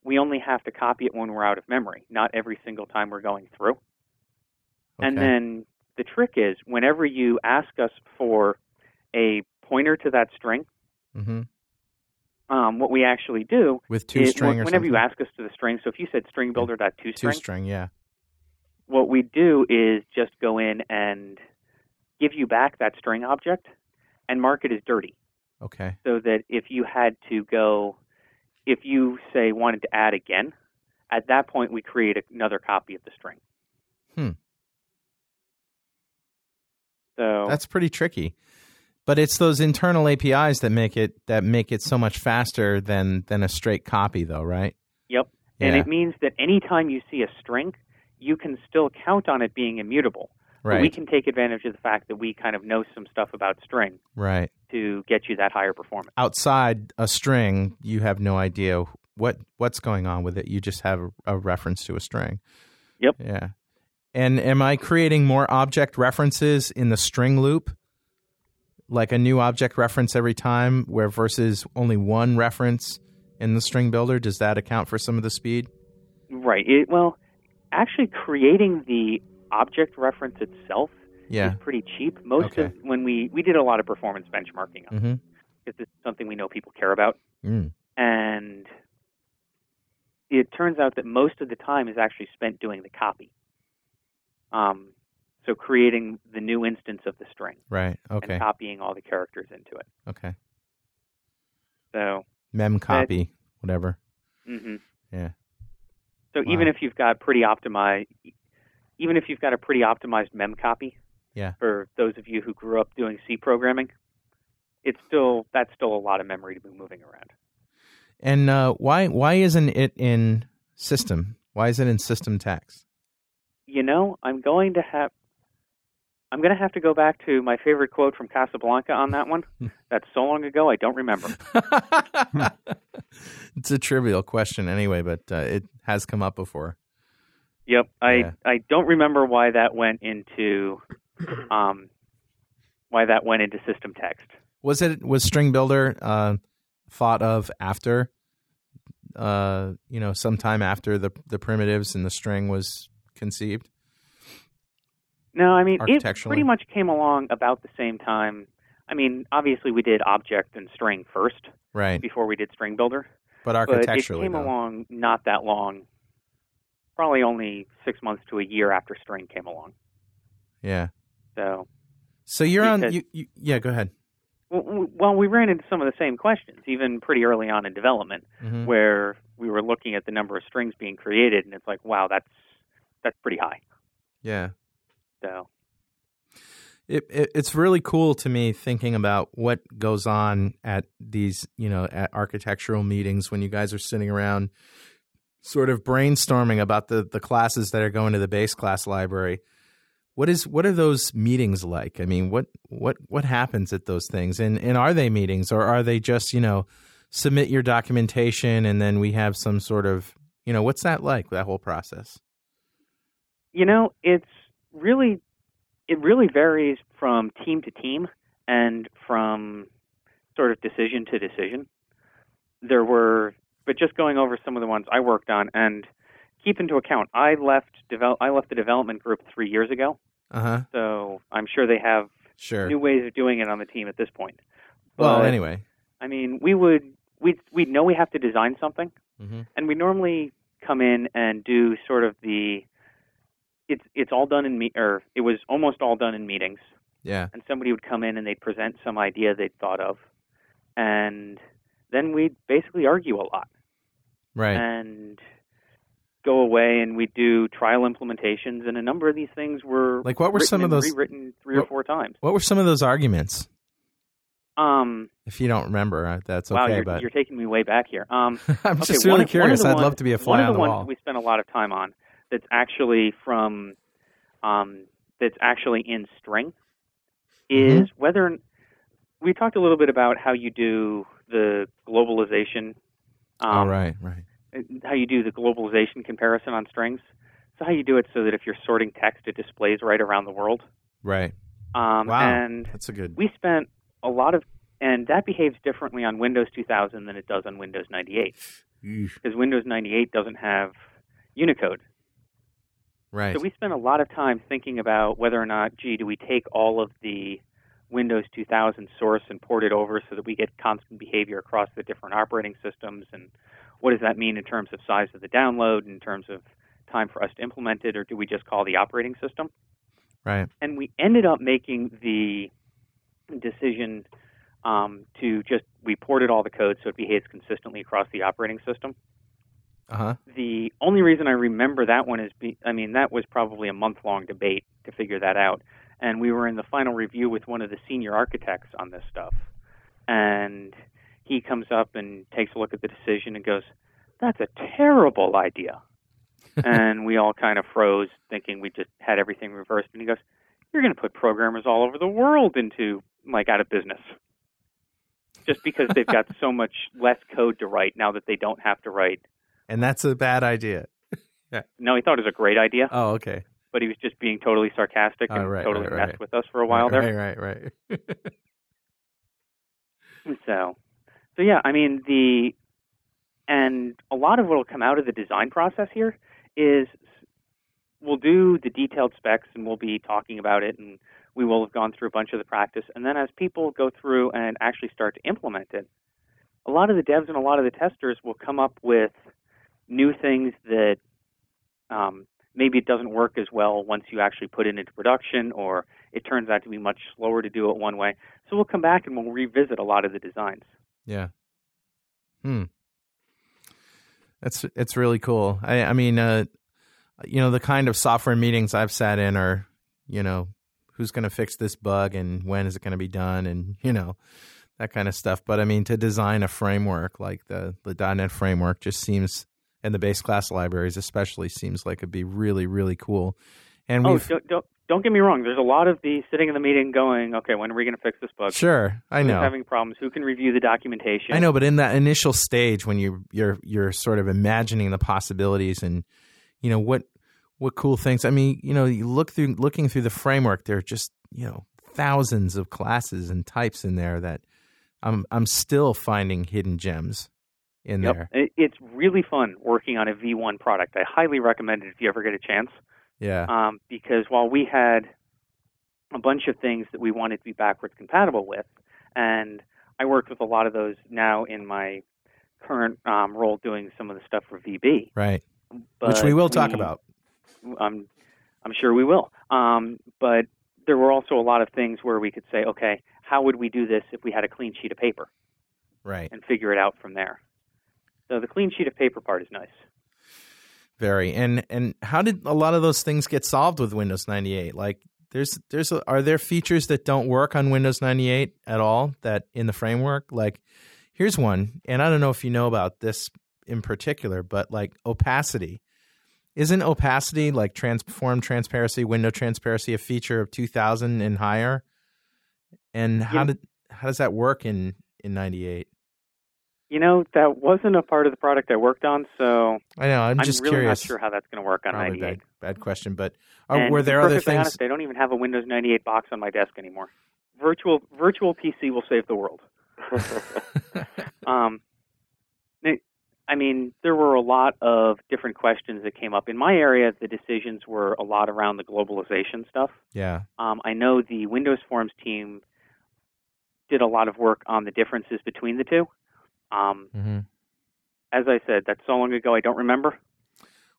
we only have to copy it when we're out of memory, not every single time we're going through. Okay. And then the trick is whenever you ask us for a pointer to that string, mm-hmm. um, what we actually do With two is string or whenever you ask us to the string, so if you said string builder dot ToString, two string. Yeah. what we do is just go in and give you back that string object and mark it as dirty. Okay. so that if you had to go, if you say wanted to add again, at that point we create another copy of the string. Hmm. So That's pretty tricky. But it's those internal APIs that make it that make it so much faster than than a straight copy, though, right? yep, and it means that anytime you see a string, you can still count on it being immutable. But we can take advantage of the fact that we kind of know some stuff about string right. to get you that higher performance. Outside a string, you have no idea what what's going on with it. You just have a, a reference to a string. Yep. Yeah. And am I creating more object references in the string loop? Like a new object reference every time, where versus only one reference in the string builder? Does that account for some of the speed? Right. It, well, actually, creating the object reference itself Yeah. is pretty cheap. Most Okay. of when we we did a lot of performance benchmarking on Mm-hmm. because it's something we know people care about, Mm. and it turns out that most of the time is actually spent doing the copy. Um, so creating the new instance of the string Right. Okay. and copying all the characters into it. Okay. So, Mem copy, whatever. hmm Yeah. so Wow. even if you've got pretty optimized, even if you've got a pretty optimized mem copy, Yeah. for those of you who grew up doing C programming, it's still that's still a lot of memory to be moving around. And uh, why why isn't it in system? Why is it in system text? You know, I'm going to have I'm going to have to go back to my favorite quote from Casablanca on that one. That's so long ago, I don't remember. it's a trivial question anyway, but uh, it has come up before. Yep, I Yeah. I don't remember why that went into um why that went into system text. Was it was string builder uh, thought of after, uh, you know, sometime after the the primitives and the string was conceived? No, I mean it pretty much came along about the same time. I mean, obviously we did object and string first Right, before we did string builder, but but it came though. along not that long. Probably only six months to a year after string came along. yeah. So, So you're on. You, you, yeah, go ahead. well, we ran into some of the same questions, even pretty early on in development, Mhm. where we were looking at the number of strings being created, and it's like, wow, that's that's pretty high. Yeah. So, it, it it's really cool to me thinking about what goes on at these you know at architectural meetings when you guys are sitting around sort of brainstorming about the the classes that are going to the base class library. What is what are those meetings like? I mean what what what happens at those things? And and are they meetings or are they just you know submit your documentation and then we have some sort of you know what's that like that whole process? You know, it's really it really varies from team to team and from sort of decision to decision. There were, but just going over some of the ones I worked on and keep into account, I left develop I left the development group three years ago, uh-huh. So I'm sure they have sure. new ways of doing it on the team at this point. well anyway. I mean, we would we we know we have to design something, hmm and we normally come in and do sort of the it's it's all done in me or it was almost all done in meetings. Yeah. And somebody would come in and they'd present some idea they'd thought of. And then we'd basically argue a lot right and go away and we'd do trial implementations and a number of these things were Like, what were some of those- rewritten three or four times What were some of those arguments? um If you don't remember, uh, that's wow okay. you're, but you're taking me way back here um I'm Okay, just really one curious. the I'd ones- love to be a fly one of on the wall. we spent a lot of time on that's actually from um, that's actually in string Mm-hmm. is whether we talked a little bit about how you do the globalization um, oh, right, right. how you do the globalization comparison on strings so how you do it so that if you're sorting text it displays right around the world Right. um, Wow. and That's a good. we spent a lot of and that behaves differently on Windows 2000 than it does on Windows 98 because Windows 98 doesn't have Unicode. Right. So we spent a lot of time thinking about whether or not, gee, do we take all of the Windows 2000 source and port it over so that we get constant behavior across the different operating systems? And what does that mean in terms of size of the download, in terms of time for us to implement it, or do we just call the operating system? right. And we ended up making the decision um, to just we ported all the code so it behaves consistently across the operating system. Uh huh. The only reason I remember that one is, be, I mean, that was probably a month long debate to figure that out. And we were in the final review with one of the senior architects on this stuff. And he comes up and takes a look at the decision and goes, That's a terrible idea. and we all kind of froze, thinking we just had everything reversed. And he goes, You're going to put programmers all over the world into, like, out of business. Just because they've got so much less code to write now that they don't have to write And that's a bad idea. no, he thought it was a great idea, Oh, okay. But he was just being totally sarcastic Oh, and right, totally right, messed right. with us for a while there. Right, right, right. So, so yeah, I mean the, and a lot of what will come out of the design process here is we'll do the detailed specs and we'll be talking about it and we will have gone through a bunch of the practice and then as people go through and actually start to implement it, a lot of the devs and a lot of the testers will come up with new things that um, maybe it doesn't work as well once you actually put it into production or it turns out to be much slower to do it one way. So we'll come back and we'll revisit a lot of the designs. Yeah. Hmm. That's it's really cool. I I mean, uh, you know, the kind of software meetings I've sat in are, you know, who's going to fix this bug and when is it going to be done, and you know, that kind of stuff. But I mean, to design a framework like the the .NET framework just seems, and the base class libraries especially seems like it'd be really really cool. And Oh, don't, don't don't get me wrong. There's a lot of the sitting in the meeting going, okay, when are we going to fix this bug? sure, I Who's know. having problems? Who can review the documentation? I know, but in that initial stage when you you're you're sort of imagining the possibilities and you know what what cool things. I mean, you know, you look through looking through the framework, there are just you know thousands of classes and types in there that I'm I'm still finding hidden gems in Yep. there. It's really fun working on a V1 product. I highly recommend it if you ever get a chance. Yeah, Um, because while we had a bunch of things that we wanted to be backwards compatible with, and I worked with a lot of those now in my current um, role doing some of the stuff for VB. right. But Which we will talk about. I'm I'm sure we will. Um, but there were also a lot of things where we could say, okay, how would we do this if we had a clean sheet of paper Right. and figure it out from there? So the clean sheet of paper part is nice. Very. And and how did a lot of those things get solved with Windows 98? Like there's there's a, are there features that don't work on Windows 98 at all that in the framework? Like here's one, and I don't know if you know about this in particular, but like opacity. Isn't opacity like transform transparency, window transparency a feature of 2000 and higher? And how Yeah. did how does that work in in 98? You know, that wasn't a part of the product I worked on, so I know, I'm, I'm just really curious. not sure how that's going to work on Probably 98. bad, bad question, but are, were there other things? Honest, I don't even have a Windows 98 box on my desk anymore. Virtual virtual PC will save the world. Um, I mean, there were a lot of different questions that came up in my area. The decisions were a lot around the globalization stuff. yeah. Um, I know the Windows Forms team did a lot of work on the differences between the two. Um, hmm as I said, that's so long ago I don't remember.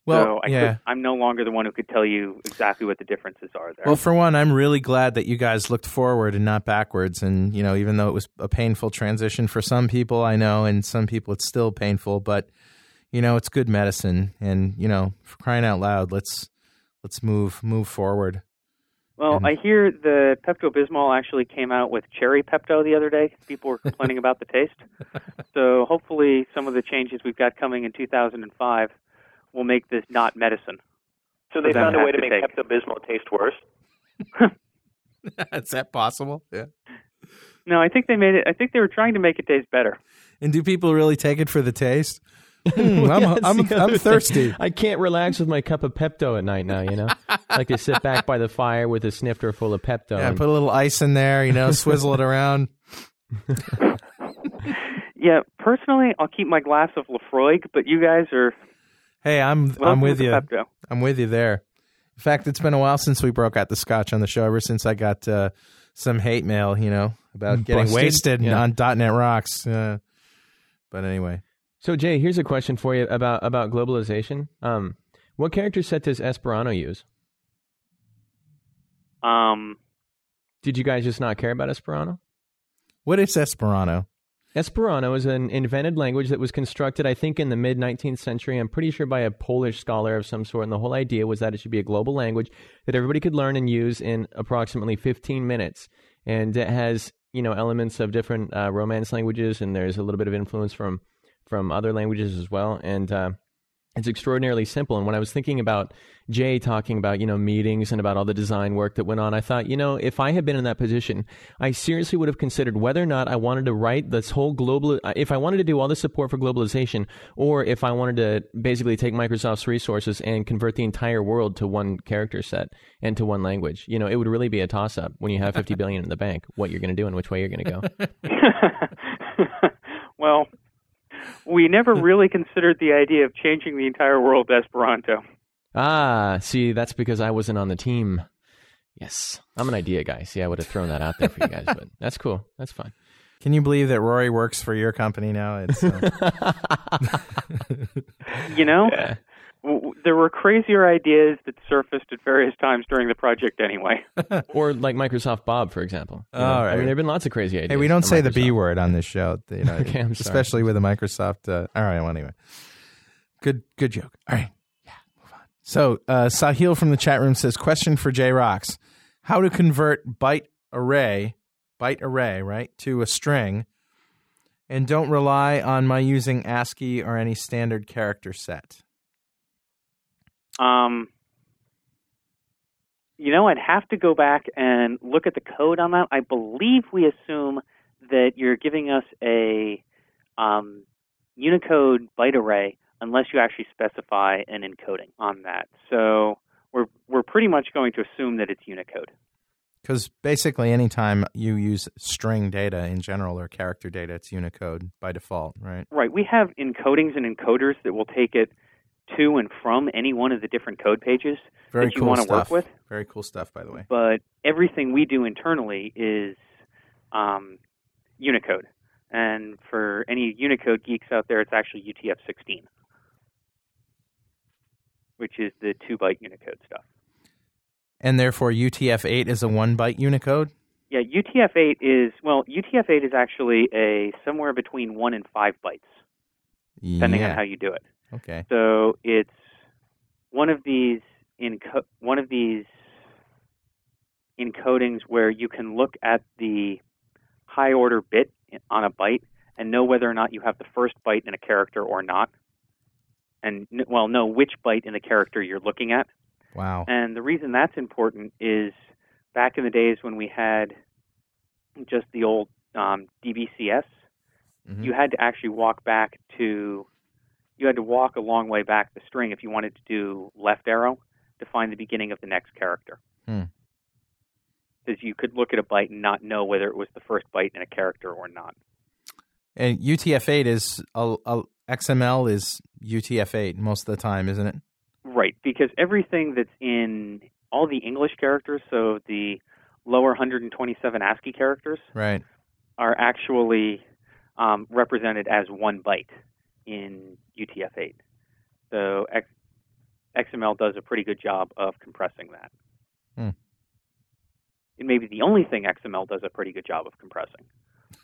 Well, so I yeah. could, I'm no longer the one who could tell you exactly what the differences are there. Well, for one, I'm really glad that you guys looked forward and not backwards. And you know, even though it was a painful transition for some people, I know, and some people it's still painful, but you know, it's good medicine. And you know, for crying out loud, let's let's move move forward. Well, And- I hear the Pepto Bismol actually came out with cherry Pepto the other day. People were complaining about the taste. So hopefully, some of the changes we've got coming in 2005 will make this not medicine. So they found a way to to make. Pepto Bismol taste worse. Is that possible? Yeah. No, I think they made it. I think they were trying to make it taste better. And do people really take it for the taste? Hmm, I'm, I'm, I'm other thing. thirsty. I can't relax with my cup of Pepto at night now, you know? like to sit back by the fire with a snifter full of Pepto. Yeah, and- put a little ice in there, you know, swizzle it around. Yeah, personally, I'll keep my glass of Laphroaig, but you guys are Hey, I'm welcome I'm with you. Pepto. I'm with you there. In fact, it's been a while since we broke out the scotch on the show. Ever since I got uh, some hate mail, you know, about getting Busted? wasted Yeah. on .NET Rocks. Uh, but anyway, So Jay, here's a question for you about about globalization. Um, what character set does Esperanto use? Um, Did you guys just not care about Esperanto? what is Esperanto? Esperanto is an invented language that was constructed, I think, in the mid 19th century. I'm pretty sure by a Polish scholar of some sort. And the whole idea was that it should be a global language that everybody could learn and use in approximately 15 minutes. And it has, you know, elements of different uh, Romance languages, and there's a little bit of influence from from other languages as well. And uh, it's extraordinarily simple. And when I was thinking about Jay talking about, you know, meetings and about all the design work that went on, I thought, you know, if I had been in that position, I seriously would have considered whether or not I wanted to write this whole global, if I wanted to do all the support for globalization, or if I wanted to basically take Microsoft's resources and convert the entire world to one character set and to one language. You know, it would really be a toss up when you have 50 billion in the bank, what you're going to do and which way you're going to go. well, we never really considered the idea of changing the entire world to Esperanto. Ah, see, that's because I wasn't on the team. Yes, I'm an idea guy. See, I would have thrown that out there for you guys, but that's cool. That's fine. Can you believe that Rory works for your company now? It's uh... you know, yeah. W- there were crazier ideas that surfaced at various times during the project anyway. or like Microsoft Bob, for example. You know? All right. I mean, there've been lots of crazy ideas. Hey, we don't say Microsoft. the B word on this show. You know, okay, I'm especially with a Microsoft. Uh... all right. Well, anyway, good, good joke. All right. Yeah. So uh, Sahil from the chat room says, question for Jay Roxe: How to convert byte array, byte array, right, to a string, and don't rely on my using ASCII or any standard character set. Um, you know, I'd have to go back and look at the code on that. I believe we assume that you're giving us a um, Unicode byte array unless you actually specify an encoding on that. So we're we're pretty much going to assume that it's Unicode. Because basically, anytime you use string data in general or character data, it's Unicode by default, right? Right. We have encodings and encoders that will take it to and from any one of the different code pages Very that you cool want to stuff. work with. Very cool stuff, by the way. But everything we do internally is um, Unicode. And for any Unicode geeks out there, it's actually UTF-16, which is the two-byte Unicode stuff. And therefore, UTF-8 is a one-byte Unicode. Yeah, UTF-8 is well, UTF-8 is actually a somewhere between one and five bytes, depending yeah. on how you do it. Okay. So it's one of these enco- one of these encodings where you can look at the high order bit on a byte and know whether or not you have the first byte in a character or not, and well, know which byte in the character you're looking at. Wow. And the reason that's important is back in the days when we had just the old um, DBCS, Mhm. you had to actually walk back to, you had to walk a long way back the string if you wanted to do left arrow to find the beginning of the next character. Hmm. Because you could look at a byte and not know whether it was the first byte in a character or not. And UTF-8 is a, a, XML is UTF-8 most of the time, isn't it? Right, because everything that's in all the English characters, so the lower 127 ASCII characters, Right. are actually um, represented as one byte in UTF-8. So X- XML does a pretty good job of compressing that. Hmm. It may be the only thing XML does a pretty good job of compressing,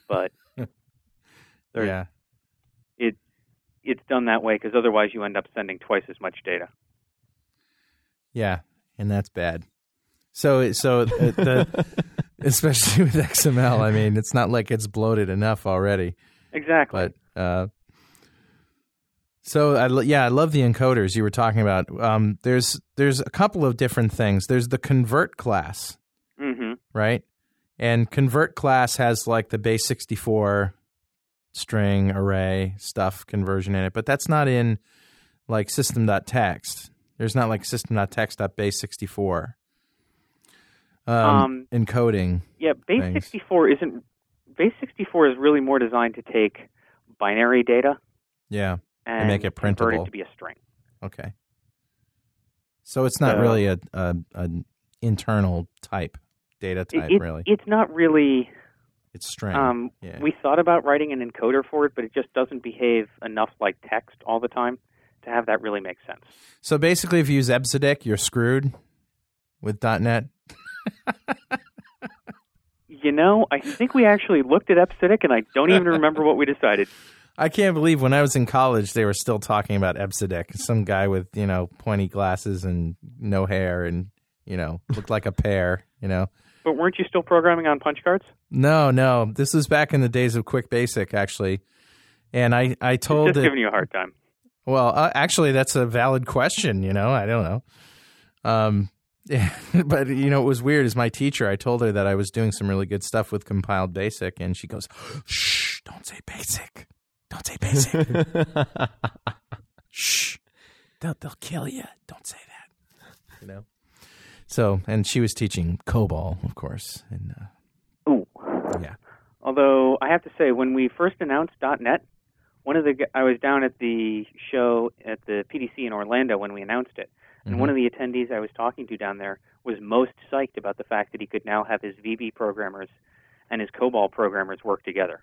but there's- Yeah. it it's done that way because otherwise you end up sending twice as much data. Yeah, and that's bad. So, so the, the especially with XML, I mean, it's not like it's bloated enough already. Exactly. But uh, so I yeah, I love the encoders you were talking about. Um, there's there's a couple of different things. There's the convert class, hmm right? And convert class has like the base 64 string array stuff conversion in it, but that's not in like system.txt. There's not like system.txt.base64 um, Um, encoding. Yeah, base things. 64 isn't. Base 64 is really more designed to take binary data Yeah. And make it printable. it to be a string. Okay. So it's not So- really a, a an internal type data type, it- really. It's not really. It's string. Um, yeah. We thought about writing an encoder for it, but it just doesn't behave enough like text all the time to have that really make sense. so basically, if you use EBCDIC, you're screwed with .NET. You know, I think we actually looked at EBCDIC, and I don't even remember what we decided. I can't believe when I was in college they were still talking about EBCDIC. Some guy with you know pointy glasses and no hair and you know looked like a pear. You know. But weren't you still programming on punch cards? No, no. This was back in the days of Quick Basic, actually. And I, I told Just it, giving you a hard time. Well, uh, actually, that's a valid question. You know, I don't know. Um, yeah, but you know, it was weird. As my teacher, I told her that I was doing some really good stuff with compiled basic, and she goes, "Shh, don't say basic. Don't say basic. Shh, they'll they'll kill you. Don't say that." You know. So, and she was teaching COBOL, of course, and uh, Ooh. yeah. Although I have to say, when we first announced .NET, one of the I was down at the show at the PDC in Orlando when we announced it, and one of the attendees I was talking to down there was most psyched about the fact that he could now have his VB programmers and his COBOL programmers work together.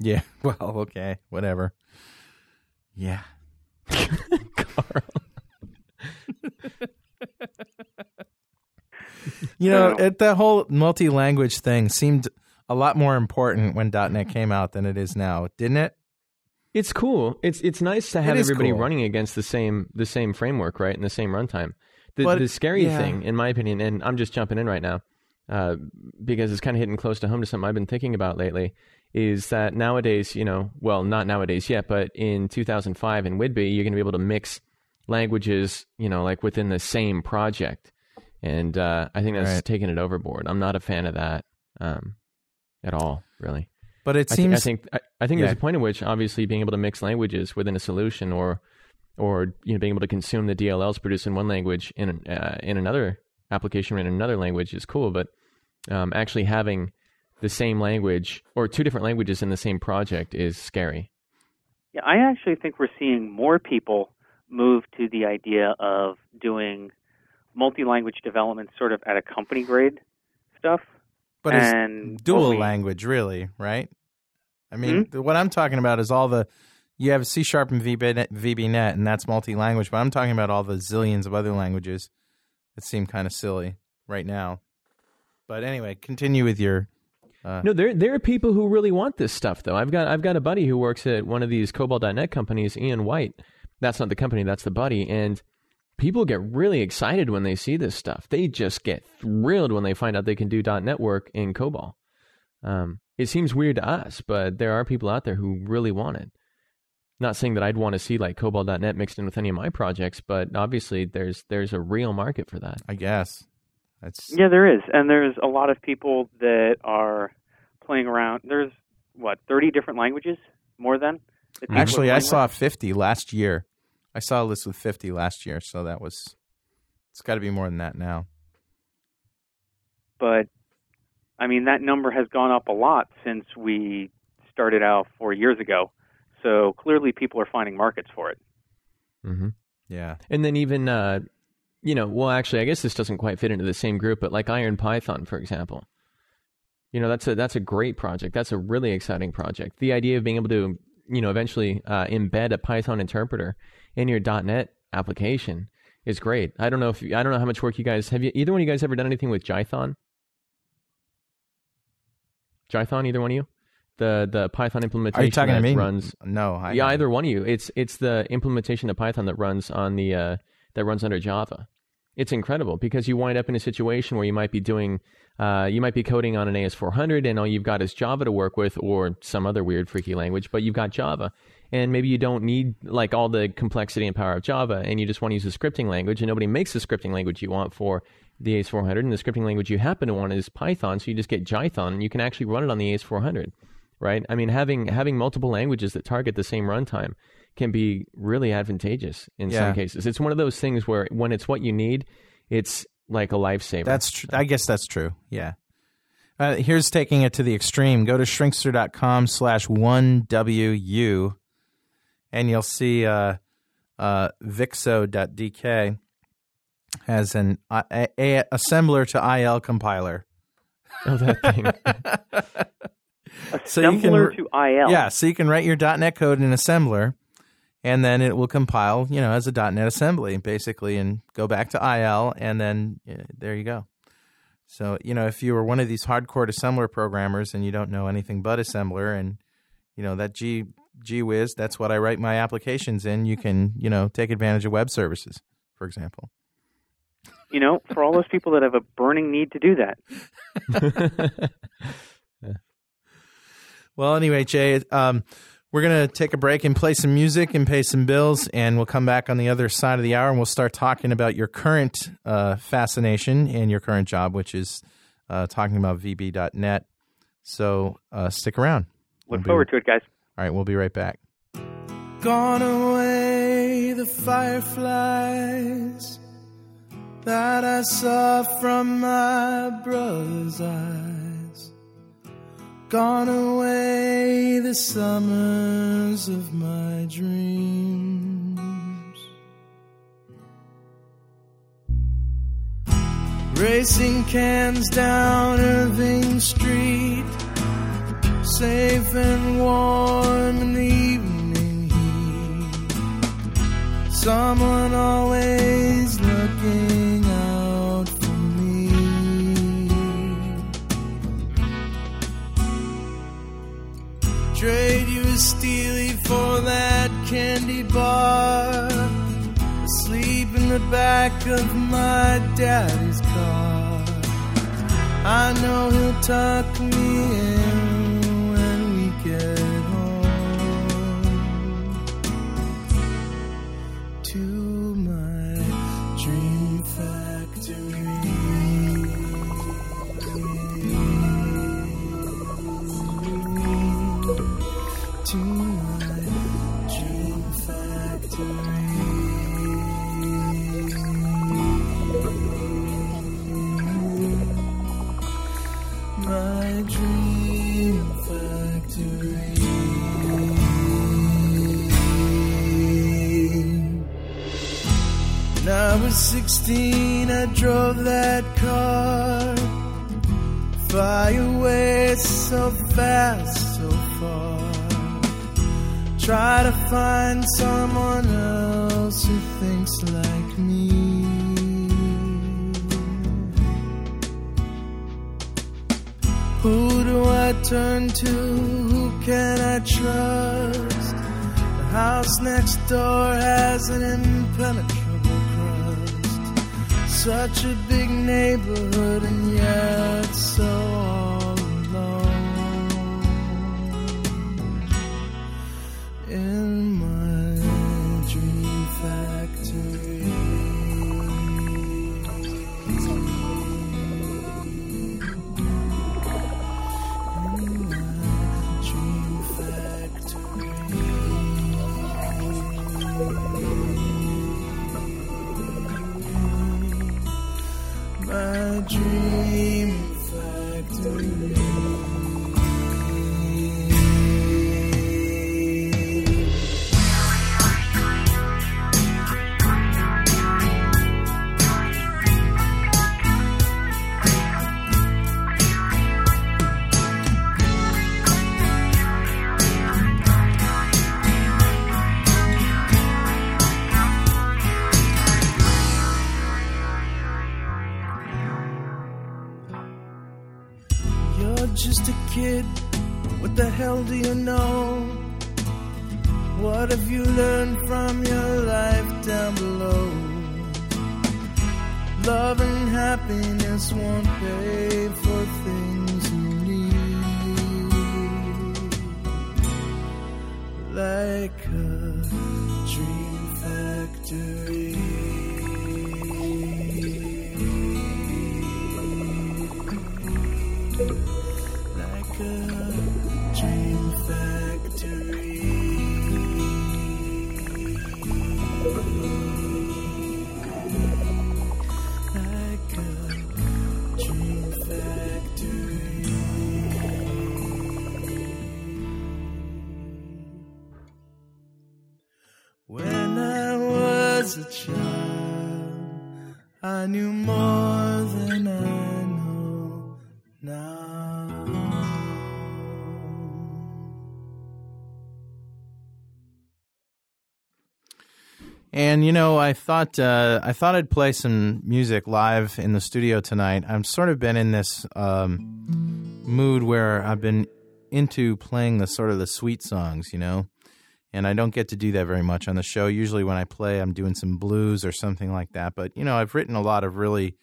Yeah. Well, okay, whatever. Yeah. Carl. you know, it, the whole multi-language thing seemed a lot more important when .NET came out than it is now, didn't it? It's cool. It's it's nice to have everybody cool. running against the same the same framework, right, and the same runtime. The But- the scary yeah. thing, in my opinion, and I'm just jumping in right now, uh, because it's kind of hitting close to home to something I've been thinking about lately, is that nowadays, you know, well, not nowadays yet, but in 2005 in Whidbey, you're going to be able to mix languages, you know, like within the same project, and uh, I think that's Right. taking it overboard. I'm not a fan of that um, at all, really. But it I, thi- seems I think I, I think Yeah. there's a point at which obviously being able to mix languages within a solution, or or you know being able to consume the DLLs produced in one language in uh, in another application or in another language is cool. But um, actually having the same language or two different languages in the same project is scary. Yeah, I actually think we're seeing more people move to the idea of doing multi-language development sort of at a company grade stuff. but it's and dual what we- language, really, right? I mean, hmm? what I'm talking about is all the you have C sharp and VB, VBNet, and that's multi-language. But I'm talking about all the zillions of other languages that seem kind of silly right now. But anyway, continue with your. No, there there are people who really want this stuff though. I've got I've got a buddy who works at one of these COBOL.net companies, Ian White. That's not the company, that's the buddy. And people get really excited when they see this stuff. They just get thrilled when they find out they can do .NET work in COBOL. Um, it seems weird to us, but there are people out there who really want it. Not saying that I'd want to see like COBOL.net mixed in with any of my projects, but obviously there's there's a real market for that. I guess that's Yeah, there is, and there's a lot of people that are playing around. There's what 30 different languages, more than. that people are actually I saw with? 50 last year. I saw a list with 50 last year, so that was it's got to be more than that now. but I mean that number has gone up a lot since we started out four years ago. So clearly, people are finding markets for it. Mm-hmm. Yeah. And then even, uh, you know, well, actually, I guess this doesn't quite fit into the same group, but like Iron Python, for example. You know, that's a that's a great project. That's a really exciting project. The idea of being able to, you know, eventually uh, embed a Python interpreter in your .NET application is great. I don't know if I don't know how much work you guys have. You either one of you guys ever done anything with Jython? Jython, either one of you? The the Python implementation Are you talking that to me? runs No. I yeah, haven't. either one of you. It's it's the implementation of Python that runs on the uh, that runs under Java. It's incredible because you wind up in a situation where you might be doing uh, you might be coding on an AS400 and all you've got is Java to work with or some other weird freaky language, but you've got Java. And maybe you don't need like all the complexity and power of Java and you just want to use a scripting language and nobody makes the scripting language you want for the AS400 and the scripting language you happen to want is Python, so you just get Jython and you can actually run it on the AS400 right? I mean, having having multiple languages that target the same runtime can be really advantageous in Yeah. some cases. It's one of those things where when it's what you need, it's like a lifesaver. That's true. I guess that's true. Yeah. Uh, here's taking it to the extreme. Go to shrinkster.com slash 1WU and you'll see uh, uh, vixo.dk has an uh, a, a, assembler to IL compiler. oh, that thing. So you can Assembler to IL. Yeah, so you can write your .NET code in assembler, and then it will compile, you know, as a .NET assembly, basically, and go back to IL, and then yeah, there you go. So you know, if you were one of these hardcore assembler programmers and you don't know anything but assembler, and you know that G G whiz, that's what I write my applications in. You can you know take advantage of web services, for example. You know, for all those people that have a burning need to do that. Well, anyway, Jay, um, We're going to take a break and play some music and pay some bills, and we'll come back on the other side of the hour and we'll start talking about your current uh, fascination and your current job, which is uh, talking about VB.net. So uh, stick around. Look We'll be- forward to it, guys. All right, we'll be right back. Gone away the fireflies that I saw from my brother's eyes. Gone away the summers of my dreams. Racing cans down Irving Street safe and warm in the evening heat. Someone always Trade you a steely for that candy bar. Asleep in the back of my daddy's car. I know he'll tuck me in was 16, I drove that car. Fly away so fast, so far. Try to find someone else who thinks like me. Who do I turn to? Who can I trust? The house next door has an impenetrable. Such a big neighborhood, and yet so dream And you know, I thought uh, I thought I'd play some music live in the studio tonight. I've sort of been in this um, mood where I've been into playing the sort of the sweet songs, you know. And I don't get to do that very much on the show. Usually, when I play, I'm doing some blues or something like that. But you know, I've written a lot of really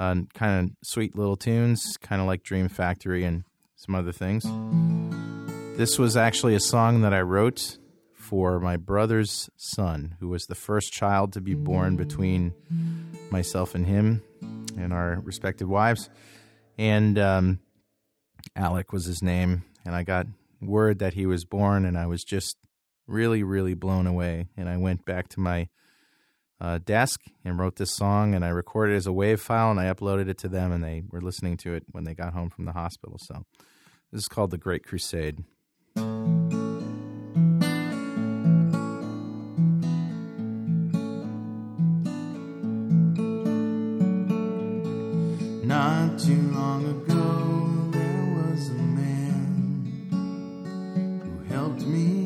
uh, kind of sweet little tunes, kind of like Dream Factory and some other things. This was actually a song that I wrote for my brother's son, who was the first child to be born between myself and him and our respective wives. And um, Alec was his name. And I got word that he was born, and I was just really, really blown away. And I went back to my uh, desk and wrote this song, and I recorded it as a wave file, and I uploaded it to them, and they were listening to it when they got home from the hospital. So this is called The Great Crusade. Not too long ago, there was a man who helped me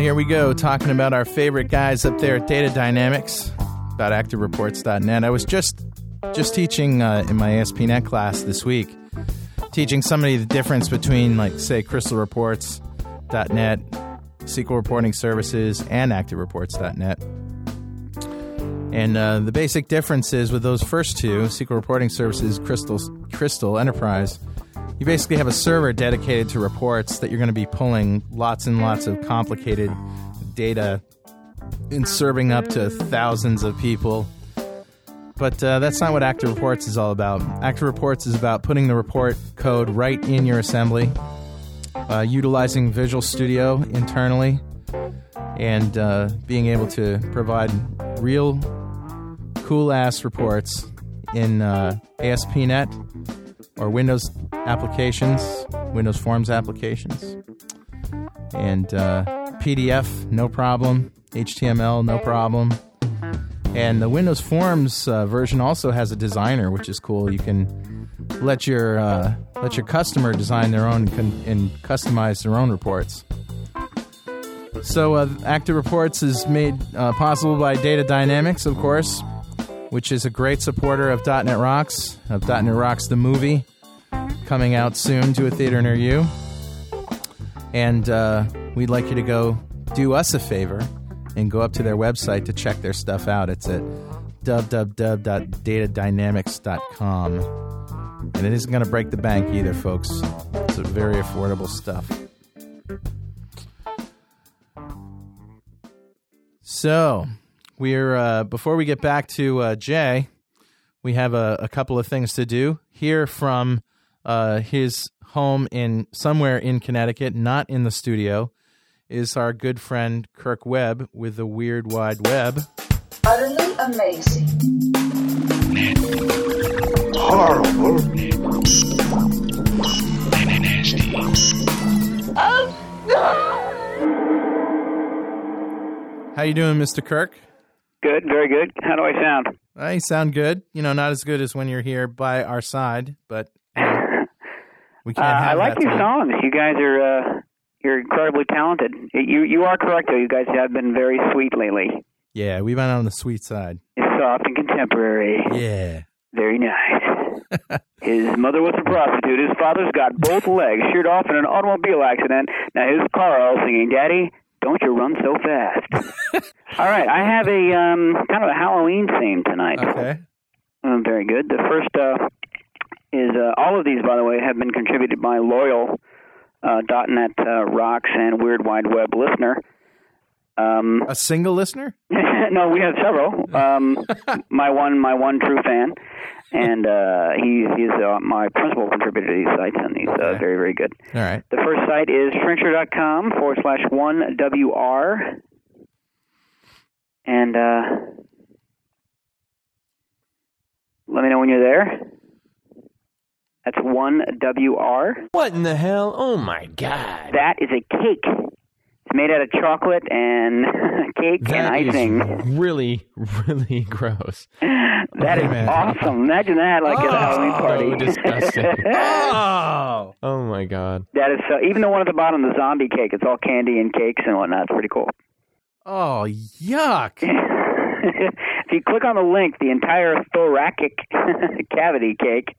here we go, talking about our favorite guys up there at Data Dynamics, about ActiveReports.net. I was just just teaching uh, in my ASP.NET class this week, teaching somebody the difference between, like, say, CrystalReports.net, SQL Reporting Services, and ActiveReports.net. And uh, the basic difference is with those first two, SQL Reporting Services, Crystal, Crystal Enterprise, you basically have a server dedicated to reports that you're going to be pulling lots and lots of complicated data and serving up to thousands of people. But uh, that's not what Active Reports is all about. Active Reports is about putting the report code right in your assembly, uh, utilizing Visual Studio internally, and uh, being able to provide real cool ass reports in uh, ASP.NET or Windows applications, Windows Forms applications, and uh, PDF, no problem. HTML, no problem. And the Windows Forms uh, version also has a designer, which is cool. You can let your uh, let your customer design their own and, con- and customize their own reports. So, uh, Active Reports is made uh, possible by Data Dynamics, of course, which is a great supporter of .NET Rocks, of .NET Rocks the movie, coming out soon to a theater near you. And uh, we'd like you to go do us a favor and go up to their website to check their stuff out. It's at www.datadynamics.com. And it isn't going to break the bank either, folks. It's a very affordable stuff. So, we're uh, before we get back to uh, Jay, we have a, a couple of things to do. Hear from uh, his home in somewhere in Connecticut, not in the studio, is our good friend Kirk Webb with the Weird Wide Web. Utterly amazing. Horrible. How you doing, Mr. Kirk? Good, very good. How do I sound? I sound good. You know, not as good as when you're here by our side, but you know, we Uh, can't I have like your songs. You guys are uh, you're incredibly talented. You you are correct though. You guys have been very sweet lately. Yeah, we've been on the sweet side. It's soft and contemporary. Yeah. Very nice. His mother was a prostitute. His father's got both legs sheared off in an automobile accident. Now here's Carl singing, "Daddy, don't you run so fast." All right, I have a um, kind of a Halloween theme tonight. Okay. Um, very good. The first uh, is uh, all of these, by the way, have been contributed by loyal uh, .NET uh, Rocks and Weird Wide Web listener. Um, A single listener? no, we have several. Um, my one, my one true fan, and uh, he he's uh, my principal contributor to these sites, and he's uh, Okay. very very good. All right. The first site is shrinkster.com forward slash one WR. And uh, let me know when you're there. That's one WR. What in the hell? Oh my god. That is a cake. It's made out of chocolate and cake and That is icing. really, really gross. That is man. awesome. Imagine that, like at a oh, Halloween party. So disgusting. Oh. Oh my god. that is so. Even the one at the bottom, the zombie cake, it's all candy and cakes and whatnot. It's pretty cool. Oh, yuck. if you click on the link, the entire thoracic cavity cake,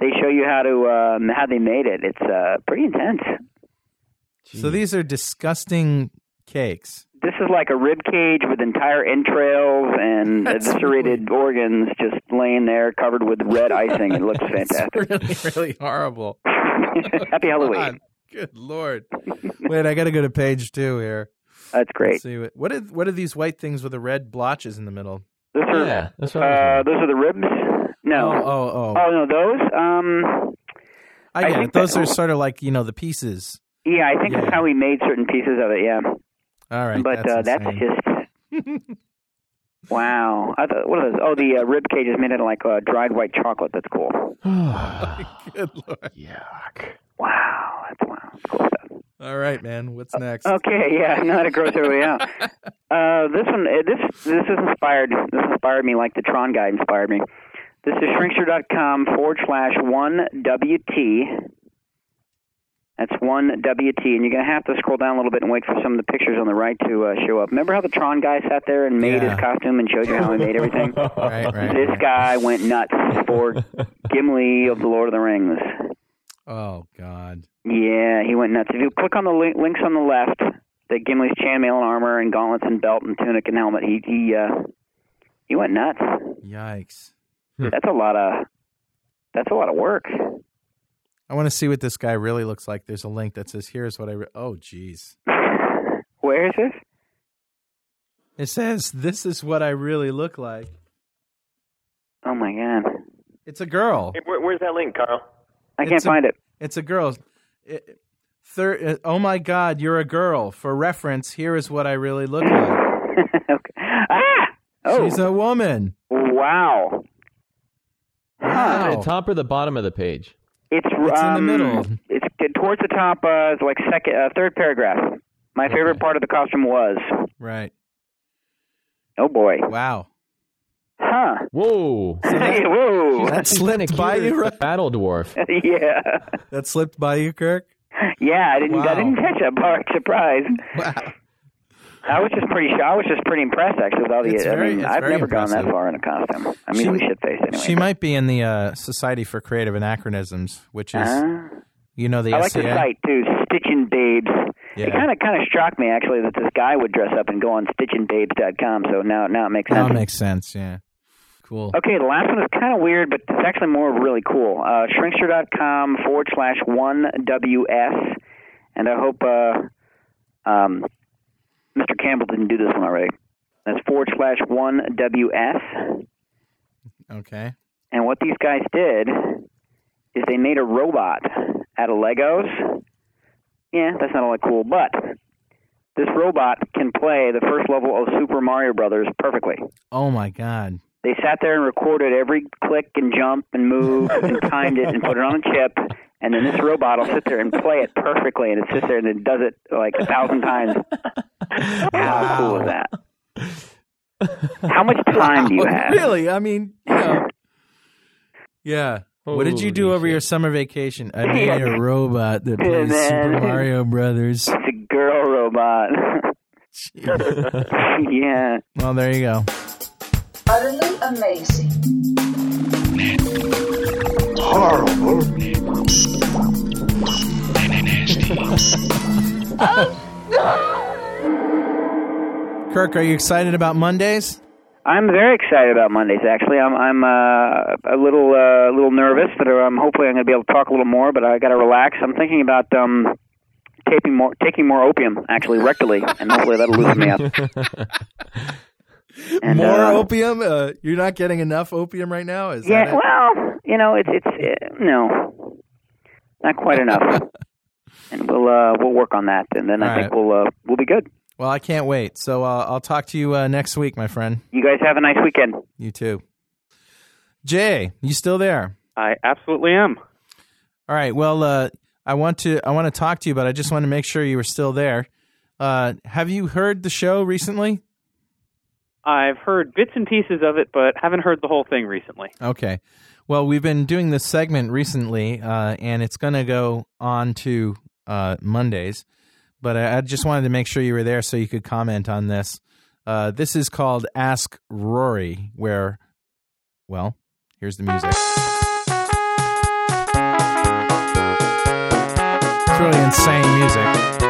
they show you how to um, how they made it. It's uh, pretty intense. So these are disgusting cakes. This is like a rib cage with entire entrails and That's eviscerated organs just laying there, covered with red icing. It looks fantastic. It's really, really horrible. Happy Halloween. God, good lord. Wait, I got to go to page two here. That's great. Let's see what what are what are these white things with the red blotches in the middle? Those are Yeah, that's what I uh, those are the ribs. No. Oh, oh, oh. Oh no, those. Um, I I get it. think Those that- are sort of like you know the pieces. yeah, I think Yeah. that's how we made certain pieces of it. Yeah, All right, but that's uh, that's just wow. I thought, what are those? Oh, the uh, rib cage is made out of like uh, dried white chocolate. That's cool. good lord. Yuck. Wow, that's wow. That's cool stuff. All right, man. What's next? Okay, yeah, no, to gross everybody out. Uh, this one, uh, this this is inspired. This inspired me like the Tron guy inspired me. This is shrinkster.com forward slash one WT. That's one WT, and you're gonna have to scroll down a little bit and wait for some of the pictures on the right to uh, show up. Remember how the Tron guy sat there and made Yeah. his costume and showed you how he made everything? Right, right. This right. guy went nuts for Gimli of the Lord of the Rings. Oh God. Yeah, he went nuts. If you click on the link, links on the left, the Gimli's chainmail and armor and gauntlets and belt and tunic and helmet, he he uh, he went nuts. Yikes. That's a lot of that's a lot of work. I want to see what this guy really looks like. There's a link that says, "Here's what I." Re-. Oh, jeez. Where is this? It says, "This is what I really look like." Oh my god, It's a girl. Where, where's that link, Carl? I can't a- find it. It's a girl. It, thir- uh, oh my God, you're a girl. For reference, here is what I really look like. okay. Ah! Oh, She's a woman. wow. Wow. The top or the bottom of the page? It's, It's in the um, middle. It's towards the top, uh, it's like second, uh, third paragraph. My favorite part of the costume was. Right. Oh boy. Wow. Huh. Whoa. Hey, whoa. That slipped by you. right? Battle dwarf. yeah. That slipped by you, Kirk. Yeah, I didn't. Wow. I didn't catch that part. Surprise. Wow. I was just pretty. I was just pretty impressed actually with all the. It's I mean, I've very never gone that far in a costume. I'm She- usually shit faced anyway. She might be in the uh, Society for Creative Anachronisms, which is, Uh, you know, the I like the SCA? site too, Stitchin' Babes. Yeah. It kind of kind of struck me actually that this guy would dress up and go on stitchinbabes.com. So now now it makes sense. That makes sense. Yeah. Cool. Okay, the last one is kind of weird, but it's actually more really cool. Uh, shrinkster.com forward slash one WS, and I hope uh, um, Mr. Campbell didn't do this one already. That's forward slash one WS. Okay. And what these guys did is they made a robot out of Legos. Yeah, that's not all that cool, but this robot can play the first level of Super Mario Brothers perfectly. Oh my God. They sat there and recorded every click and jump and move and timed it and put it on a chip. And then this robot will sit there and play it perfectly, and it sits there and it does it like a thousand times. How cool is that? How much time do you oh, have? Really? I mean, you know. Yeah. what did you do Holy over shit. your summer vacation? I made Yeah. a robot that plays man. Super Mario Brothers. It's a girl robot. yeah. Well, there you go. Utterly amazing. Horrible. Kirk, are you excited about Mondays? I'm very excited about Mondays. Actually, I'm I'm uh, a little uh, a little nervous, but I'm hopefully I'm going to be able to talk a little more. But I got to relax. I'm thinking about um, taking more taking more opium actually rectally, and hopefully that'll loosen me up. And, More uh, opium? Uh, you're not getting enough opium right now? Is Yeah, that it? well, you know, it's it's uh, no, not quite enough, and we'll uh, we'll work on that, and then I All think we'll uh, we'll be good. Well, I can't wait. So uh, I'll talk to you uh, next week, my friend. You guys have a nice weekend. You too. Jay, you still there? I absolutely am. All right. Well, uh, I want to I want to talk to you, but I just want to make sure you were still there. Uh, have you heard the show recently? I've heard bits and pieces of it, but haven't heard the whole thing recently. Okay. Well, we've been doing this segment recently, uh, and it's going to go on to uh, Mondays. But I, I just wanted to make sure you were there so you could comment on this. Uh, this is called Ask Rory, where, well, here's the music. It's really insane music.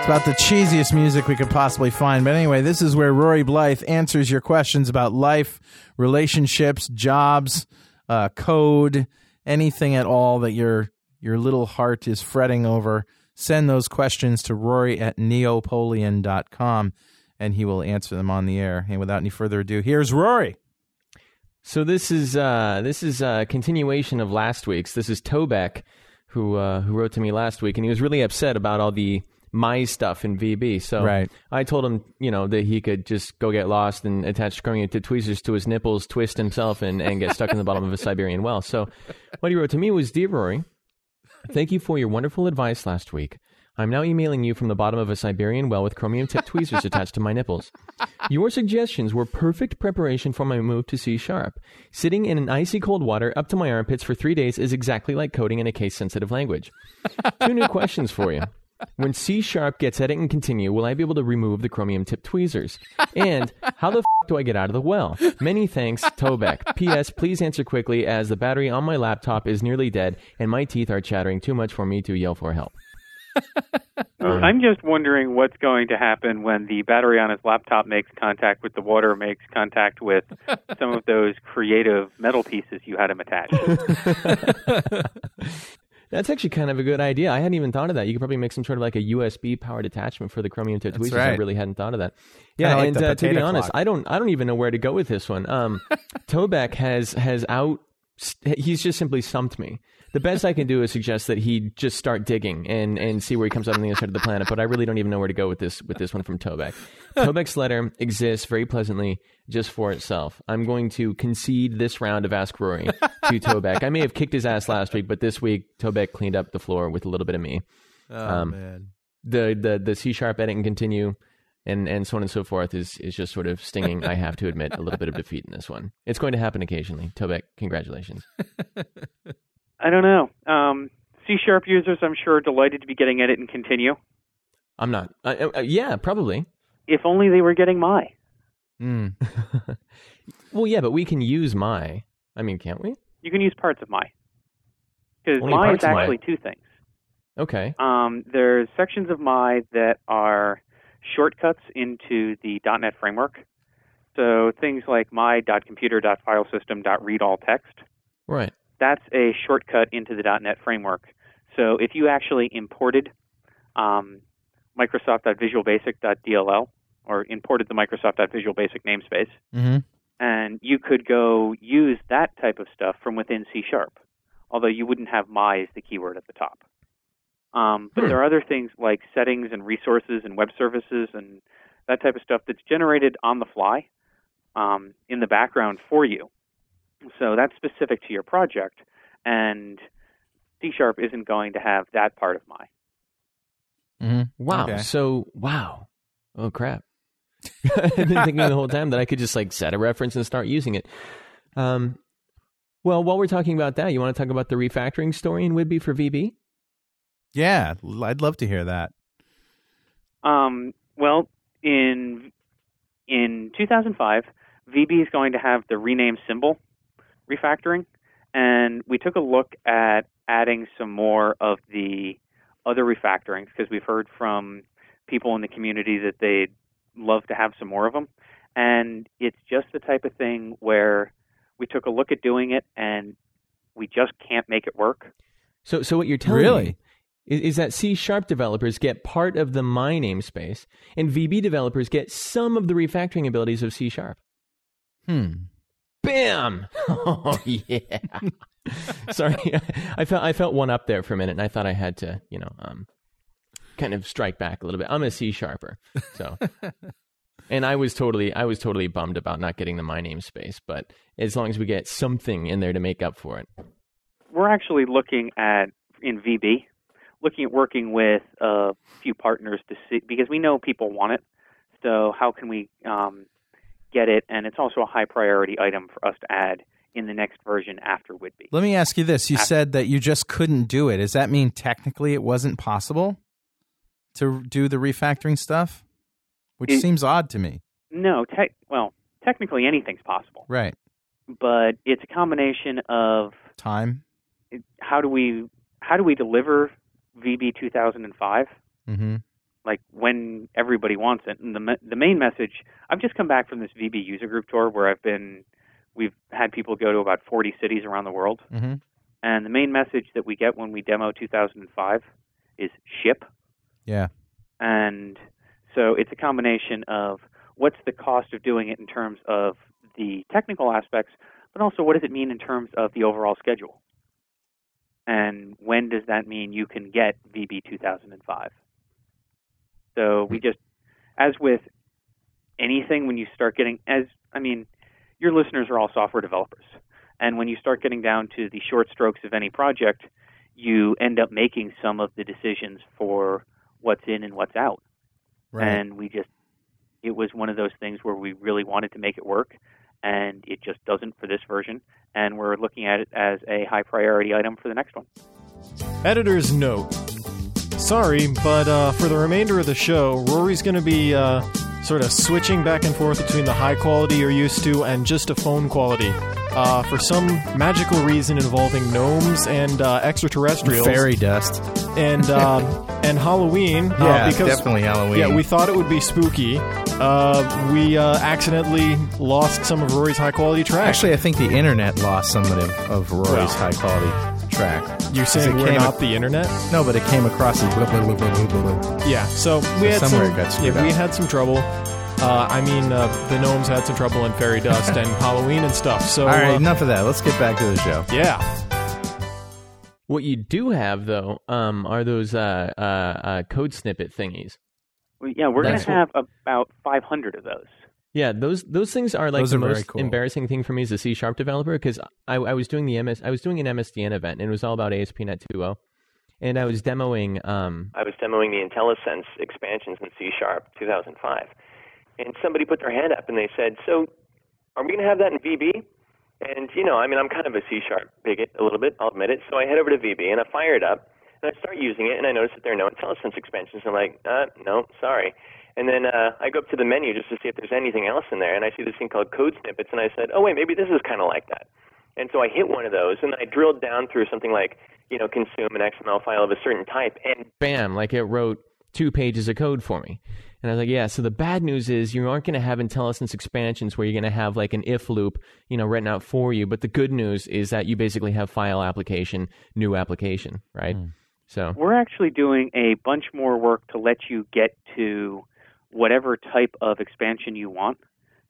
It's about the cheesiest music we could possibly find. But anyway, this is where Rory Blythe answers your questions about life, relationships, jobs, uh, code, anything at all that your your little heart is fretting over. Send those questions to Rory at neopoleon.com and he will answer them on the air. And without any further ado, here's Rory. So this is uh, this is a continuation of last week's. This is Tobek, who uh, who wrote to me last week, and he was really upset about all the my stuff in VB. So Right. I told him, you know, that he could just go get lost and attach chromium tip tweezers to his nipples, twist himself, and, and get stuck in the bottom of a Siberian well. So what he wrote to me was, Dear Rory, thank you for your wonderful advice last week. I'm now emailing you from the bottom of a Siberian well with chromium tip tweezers attached to my nipples. Your suggestions were perfect preparation for my move to C sharp. Sitting in an icy cold water up to my armpits for three days is exactly like coding in a case sensitive language. Two new questions for you. When C sharp gets edit and continue, will I be able to remove the chromium tip tweezers? And how the f- do I get out of the well? Many thanks, Tobek. P.S. Please answer quickly as the battery on my laptop is nearly dead and my teeth are chattering too much for me to yell for help. Uh, I'm just wondering what's going to happen when the battery on his laptop makes contact with the water, makes contact with some of those creative metal pieces you had him attach. That's actually kind of a good idea. I hadn't even thought of that. You could probably make some sort of like a USB powered attachment for the chromium That's tweezers. I really hadn't thought of that. Yeah, like and uh, to be potato honest, clock. I don't, I don't even know where to go with this one. Um, Tobek has has out. He's just simply stumped me. The best I can do is suggest that he just start digging and, and see where he comes up on the other side of the planet. But I really don't even know where to go with this with this one from Tobek. Tobek's letter exists very pleasantly just for itself. I'm going to concede this round of Ask Rory to Tobek. I may have kicked his ass last week, but this week Tobek cleaned up the floor with a little bit of me. Oh, Um, man. The the the C sharp edit and continue and and so on and so forth is is just sort of stinging. I have to admit a little bit of defeat in this one. It's going to happen occasionally. Tobek, congratulations. I don't know. Um, C sharp users, I'm sure, are delighted to be getting edit and continue. I'm not. Uh, uh, yeah, probably. If only they were getting my. Mm. Well, yeah, but we can use my. I mean, can't we? You can use parts of my. Because my is of my. actually two things. Okay. Um, there's sections of my that are shortcuts into the .NET framework. So things like my.computer.filesystem.read all text. Right. That's a shortcut into the .NET framework. So if you actually imported um, Microsoft.visualbasic.dll or imported the Microsoft.visualbasic namespace, hmm and you could go use that type of stuff from within C sharp, although you wouldn't have my as the keyword at the top. Um, but Hmm. there are other things like settings and resources and web services and that type of stuff that's generated on the fly um, in the background for you. So that's specific to your project, and C sharp isn't going to have that part of my. hmm Wow. Okay. So wow. Oh crap. I've been thinking the whole time that I could just like set a reference and start using it. Um, well, while we're talking about that, you want to talk about the refactoring story in Whidbey for VB? Yeah, I'd love to hear that. Um, well, in in 2005, VB is going to have the rename symbol refactoring, and we took a look at adding some more of the other refactorings because we've heard from people in the community that they'd love to have some more of them, and it's just the type of thing where we took a look at doing it and we just can't make it work. So, so what you're telling Really? me is, is that C sharp developers get part of the my namespace, and VB developers get some of the refactoring abilities of C sharp. Hmm. Bam! Oh yeah. Sorry, I felt I felt one up there for a minute, and I thought I had to, you know, um, kind of strike back a little bit. I'm a C sharper, so. And I was totally, I was totally bummed about not getting the my namespace, but as long as we get something in there to make up for it, we're actually looking at in VB, looking at working with a few partners to see because we know people want it. So how can we um, get it? And it's also a high priority item for us to add in the next version after Whidbey. Let me ask you this: You After- said that you just couldn't do it. Does that mean technically it wasn't possible? to do the refactoring stuff, which It- seems odd to me. No, te- well, technically anything's possible, Right. but it's a combination of Time. how do we how do we deliver VB 2005 Mm-hmm. Like when everybody wants it. And the the main message, I've just come back from this VB user group tour where I've been, we've had people go to about 40 cities around the world, Mm-hmm. and the main message that we get when we demo 2005 is ship. Yeah. And so it's a combination of what's the cost of doing it in terms of the technical aspects, but also what does it mean in terms of the overall schedule? And when does that mean you can get VB 2005? So we just, as with anything, when you start getting, as I mean, your listeners are all software developers. And when you start getting down to the short strokes of any project, you end up making some of the decisions for what's in and what's out. Right. And we just, it was one of those things where we really wanted to make it work, and it just doesn't for this version. And we're looking at it as a high priority item for the next one. Editor's note. Sorry, but uh, for the remainder of the show, Rory's going to be uh, sort of switching back and forth between the high quality you're used to and just a phone quality. Uh, for some magical reason involving gnomes and uh, extraterrestrials Fairy dust. and um, and Halloween. Yeah, uh, because definitely Halloween. Yeah, we thought it would be spooky. Uh, we uh, accidentally lost some of Rory's high quality tracks. Actually, I think the internet lost some of, of Rory's high quality track. you're saying it we're came not the internet? No, but it came across as blah, blah, blah, blah, blah, blah. Yeah, so we had somewhere some. it got screwed yeah, we had some trouble. Uh, I mean, uh, the gnomes had some trouble in fairy dust and Halloween and stuff. So, All right, uh, enough of that. Let's get back to the show. yeah, What you do have though um, are those uh, uh, uh, code snippet thingies. Well, yeah, we're going to have about 500 of those. Yeah, those those things are like Those the are most cool. embarrassing thing for me as a C sharp developer because I, I was doing the MS I was doing an MSDN event and it was all about ASP.NET 2.0, and I was demoing um I was demoing the IntelliSense expansions in C Sharp 2005, and somebody put their hand up and they said, "So, are we going to have that in VB?" And you know, I mean, I'm kind of a C Sharp bigot a little bit, I'll admit it. So I head over to VB and I fire it up and I start using it, and I notice that there are no IntelliSense expansions. I'm like, uh, no, sorry. And then uh, I go up to the menu just to see if there's anything else in there, and I see this thing called code snippets, and I said, oh wait, maybe this is kind of like that. And so I hit one of those, and I drilled down through something like, you know, consume an XML file of a certain type, and bam, like it wrote two pages of code for me. And I was like, yeah, so the bad news is you aren't going to have IntelliSense expansions where you're going to have like an if loop, you know, written out for you. But the good news is that you basically have file application, new application, right? So, We're actually doing a bunch more work to let you get to whatever type of expansion you want.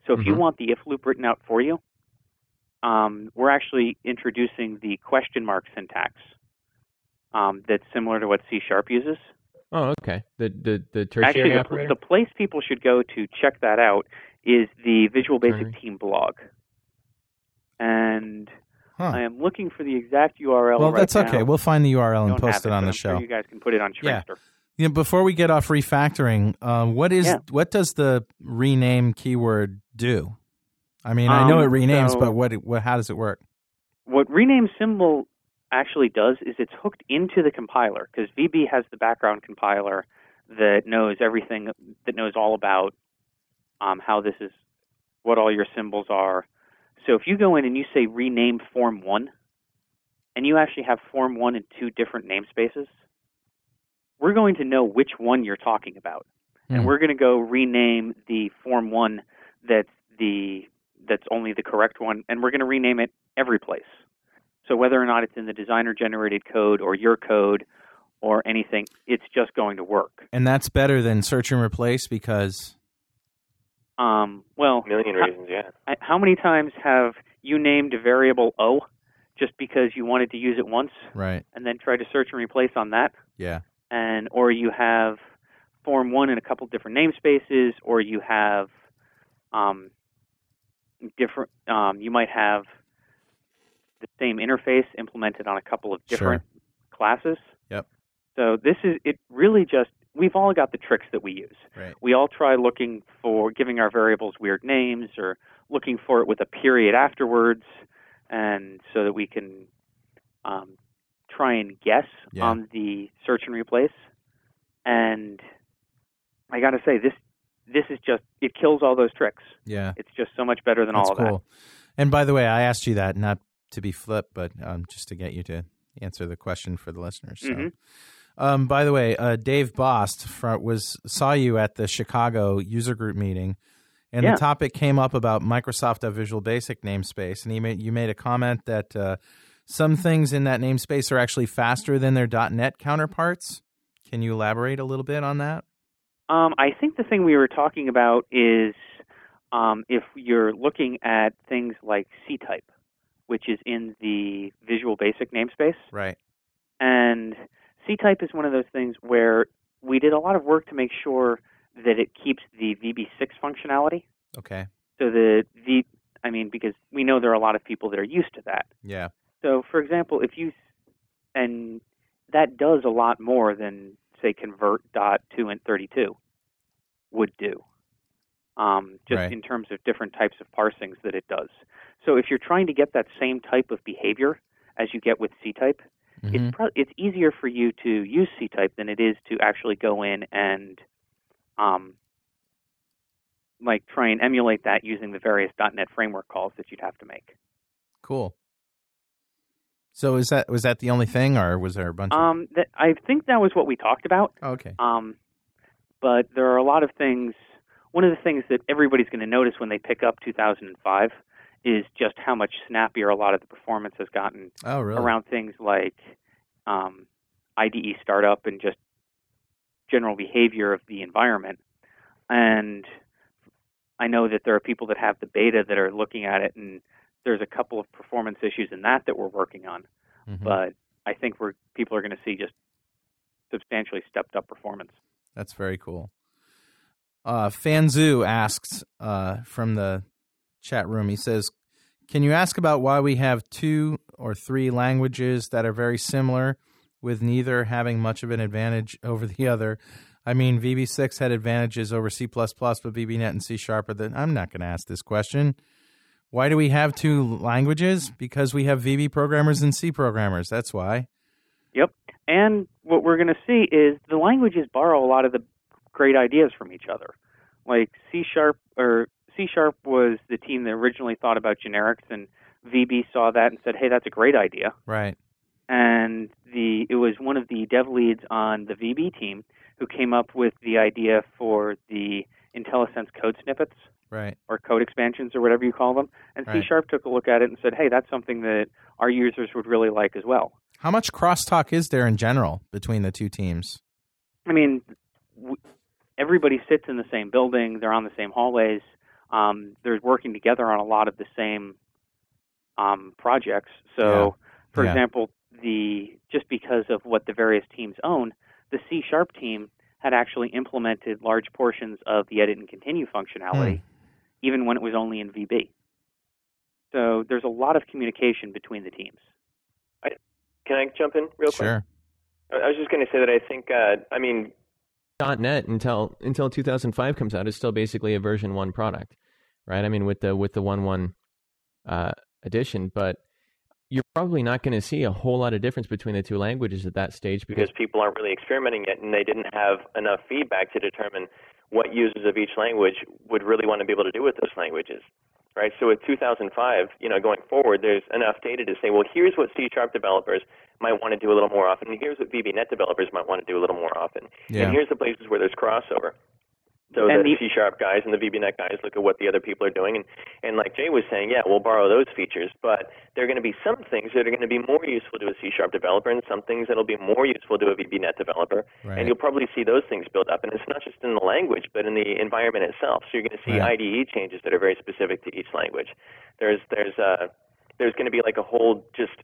So if you Mhm. want the if loop written out for you, um, we're actually introducing the question mark syntax um, that's similar to what C sharp uses. oh, okay. The the the tertiary Actually, the, operator. the place people should go to check that out is the Visual Basic Ternary. Team blog. And Huh. I am looking for the exact URL. Well, right that's okay. We'll find the URL and post it on the show. Sure you guys can put it on Yeah. Shrinkster. Yeah, before we get off refactoring, uh, what is Yeah. what does the rename keyword do? I mean, I know it Um, renames, so- but what, what how does it work? What rename symbol actually does is it's hooked into the compiler because VB has the background compiler that knows everything that knows all about um, how this is, what all your symbols are. So if you go in and you say rename form one, and you actually have form one in two different namespaces, we're going to know which one you're talking about, and Hmm. we're going to go rename the form one that's the that's only the correct one, and we're going to rename it every place. So whether or not it's in the designer generated code or your code or anything, it's just going to work. And that's better than search and replace because Um, well, a million how- reasons, yeah. How many times have you named a variable O just because you wanted to use it once right, and then try to search and replace on that? yeah, and or you have form one in a couple different namespaces, or you have um, different. Um, you might have the same interface implemented on a couple of different classes. Yep. So this is it. Really, just we've all got the tricks that we use. right, We all try looking for giving our variables weird names or looking for it with a period afterwards, and so that we can um, try and guess Yeah. on the search and replace. and I got to say this this is just it kills all those tricks. Yeah, It's just so much better than that's all of cool. And by the way, I asked you that not to be flip, but um, just to get you to answer the question for the listeners. So. Mhm. Um, by the way, uh, Dave Bost was saw you at the Chicago user group meeting, and Yeah. the topic came up about Microsoft Visual Basic namespace, and he made you made a comment that uh, some things in that namespace are actually faster than their .NET counterparts. Can you elaborate a little bit on that? Um, I think the thing we were talking about is um, if you're looking at things like CType, which is in the Visual Basic namespace. Right. And CType is one of those things where we did a lot of work to make sure that it keeps the VB6 functionality. Okay. So the the I mean because we know there are a lot of people that are used to that. Yeah. So for example, if you and that does a lot more than say convert dot ToInt32 would do. Um, just Right. in terms of different types of parsings that it does. So if you're trying to get that same type of behavior as you get with CType, Mhm. it's pro- it's easier for you to use CType than it is to actually go in and um, like try and emulate that using the various .NET framework calls that you'd have to make. Cool. So is that was that the only thing, or was there a bunch? of... Um, that, I think that was what we talked about. Okay. Um, but there are a lot of things. One of the things that everybody's going to notice when they pick up 2005 is just how much snappier a lot of the performance has gotten Oh, really? around things like um, IDE startup and just general behavior of the environment. And I know that there are people that have the beta that are looking at it, and there's a couple of performance issues in that that we're working on. Mhm. But I think we're people are going to see just substantially stepped up performance. That's very cool. Uh, Fanzu asks uh, from the chat room. He says, "Can you ask about why we have two or three languages that are very similar, with neither having much of an advantage over the other? I mean, VB6 had advantages over C++, but VBNet and C Sharp are the. I'm not going to ask this question. Why do we have two languages? Because we have VB programmers and C programmers. That's why. Yep. And what we're going to see is the languages borrow a lot of the great ideas from each other. Like C sharp or C sharp was the team that originally thought about generics, and VB saw that and said, "Hey, that's a great idea." Right. And the it was one of the dev leads on the VB team who came up with the idea for the IntelliSense code snippets Right. or code expansions or whatever you call them. And Right. C sharp took a look at it and said, "Hey, that's something that our users would really like as well." How much crosstalk is there in general between the two teams? I mean, w- everybody sits in the same building. They're on the same hallways. Um, they're working together on a lot of the same um, projects. So, for Yeah. example, the just because of what the various teams own, the C sharp team had actually implemented large portions of the edit and continue functionality, Hmm. Even when it was only in VB. So there's a lot of communication between the teams. I, Can I jump in real quick? Sure. I I was just going to say that I think, uh, I mean, .NET until until 2005 comes out is still basically a version one product, right? I mean, with the with the one one uh, edition, but you're probably not going to see a whole lot of difference between the two languages at that stage because because people aren't really experimenting yet and they didn't have enough feedback to determine what users of each language would really want to be able to do with those languages. Right? So with 2005, you know, going forward, there's enough data to say, well, here's what C Sharp developers might want to do a little more often, and here's what VB.NET developers might want to do a little more often. Yeah. And here's the places where there's crossover. So And the the- C Sharp guys and the VB.NET guys look at what the other people are doing, and, and like Jay was saying, yeah, we'll borrow those features, but there are going to be some things that are going to be more useful to a C Sharp developer, and some things that'll be more useful to a VB.NET developer, Right. and you'll probably see those things build up. And it's not just in the language, but in the environment itself. So you're going to see Right. IDE changes that are very specific to each language. There's there's uh, there's going to be like a whole just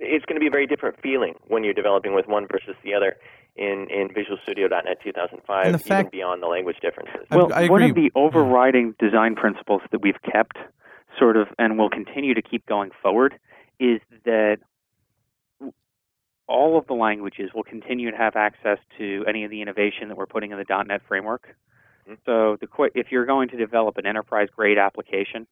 it's going to be a very different feeling when you're developing with one versus the other in, in Visual Studio.NET 2005, And the even beyond the language differences. I- Well, I one of the overriding design principles that we've kept, sort of, and will continue to keep going forward, is that all of the languages will continue to have access to any of the innovation that we're putting in the .NET framework. Mhm. So, the if you're going to develop an enterprise-grade application,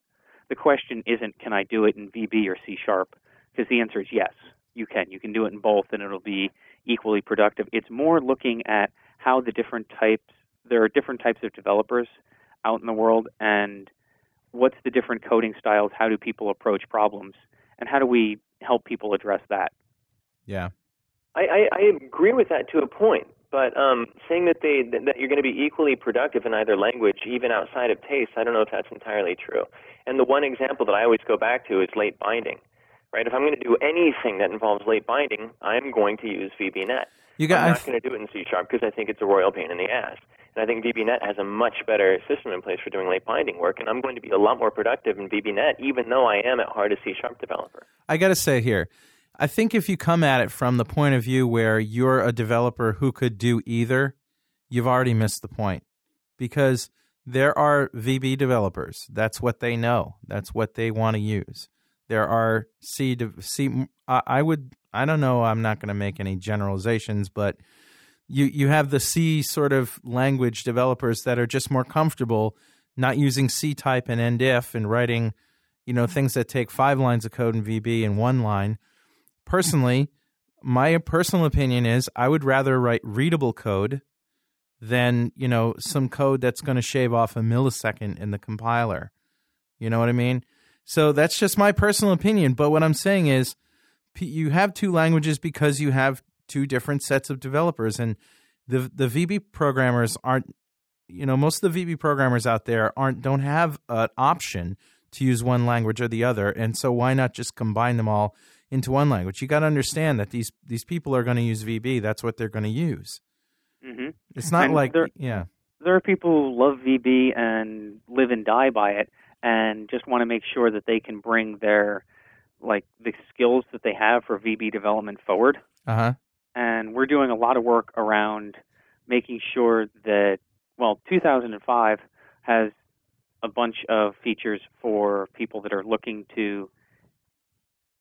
the question isn't can I do it in VB or C Sharp, because the answer is yes, you can. You can do it in both, and it'll be equally productive. It's more looking at how the different types there are different types of developers out in the world and what's the different coding styles how do people approach problems and how do we help people address that Yeah. I, I, I agree with that to a point, but um, saying that they that you're going to be equally productive in either language, even outside of taste, I don't know if that's entirely true. And the one example that I always go back to is late binding, right? If I'm going to do anything that involves late binding, I'm going to use VBNet. You got- I'm not going to do it in C sharp because I think it's a royal pain in the ass. And I think VBNet has a much better system in place for doing late binding work, and I'm going to be a lot more productive in VBNet, even though I am at heart a C sharp developer. I got to say here, I think if you come at it from the point of view where you're a developer who could do either, you've already missed the point because there are VB developers. That's what they know. That's what they want to use. There are C, de- C I I would, I don't know, I'm not going to make any generalizations, but you, you have the C sort of language developers that are just more comfortable not using CType and end if and writing, you know, things that take five lines of code in VB in one line personally, my personal opinion is I would rather write readable code than, you know, some code that's going to shave off a millisecond in the compiler. You know what I mean? So that's just my personal opinion. But what I'm saying is you have two languages because you have two different sets of developers. And the, the VB programmers aren't, you know, most of the VB programmers out there aren't, don't have an option to use one language or the other. And so why not just combine them all into one language? You got to understand that these, these people are going to use VB. That's what they're going to use. hmm It's not And like, there- yeah. there are people who love VB and live and die by it and just want to make sure that they can bring their like the skills that they have for VB development forward. Uh huh. And we're doing a lot of work around making sure that well, 2005 has a bunch of features for people that are looking to